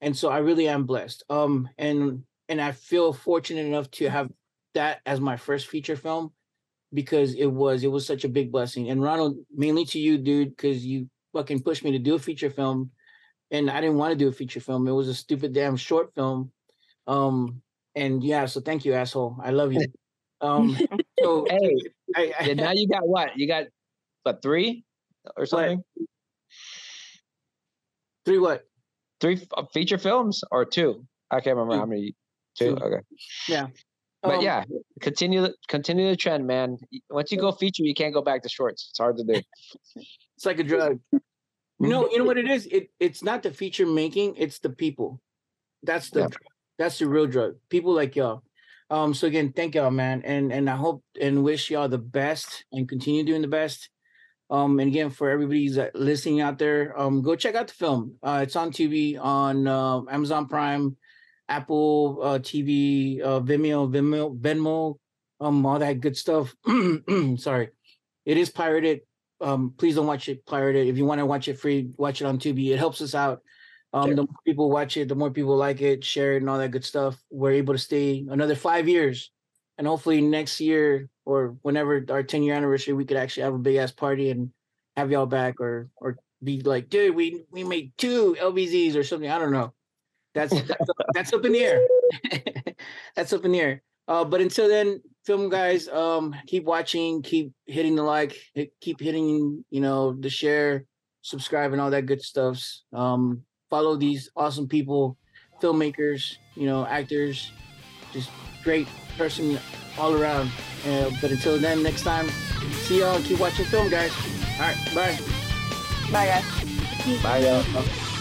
And so I really am blessed. Um, and and I feel fortunate enough to have that as my first feature film because it was it was such a big blessing. And Ronald, mainly to you, dude, because you fucking pushed me to do a feature film. And I didn't want to do a feature film. It was a stupid damn short film. Um, and yeah, so thank you, asshole. I love you. Um, so hey, I, I, now you got what? You got what three or something? What? Three what? Three uh, feature films or two? I can't remember two. how many. Two. two. Okay. Yeah. But um, yeah, continue continue the trend, man. Once you go feature, you can't go back to shorts. It's hard to do. it's like a drug. You know, you know what it is? It it's not the feature making, it's the people. That's the yeah. that's the real drug. People like y'all. Um, so again, thank y'all, man, and and I hope and wish y'all the best and continue doing the best. Um, and again, for everybody's listening out there, um, go check out the film. Uh, it's on TV on uh, Amazon Prime, Apple uh, TV, uh, Vimeo, Vimeo, Venmo, um, all that good stuff. Sorry, it is pirated. Um, please don't watch it pirated. If you want to watch it free, watch it on Tubi. It helps us out. Um, sure. The more people watch it, the more people like it, share it, and all that good stuff. We're able to stay another five years, and hopefully next year or whenever our 10 year anniversary, we could actually have a big ass party and have y'all back, or or be like, dude, we we made two LVZs or something. I don't know. That's that's, up, that's up in the air. that's up in the air. Uh, but until then, film guys, um, keep watching, keep hitting the like, keep hitting, you know, the share, subscribe, and all that good stuff. Um, follow these awesome people, filmmakers, you know, actors, just great person all around. Uh, but until then, next time, see y'all. Keep watching film, guys. All right, bye. Bye, guys. Bye, y'all.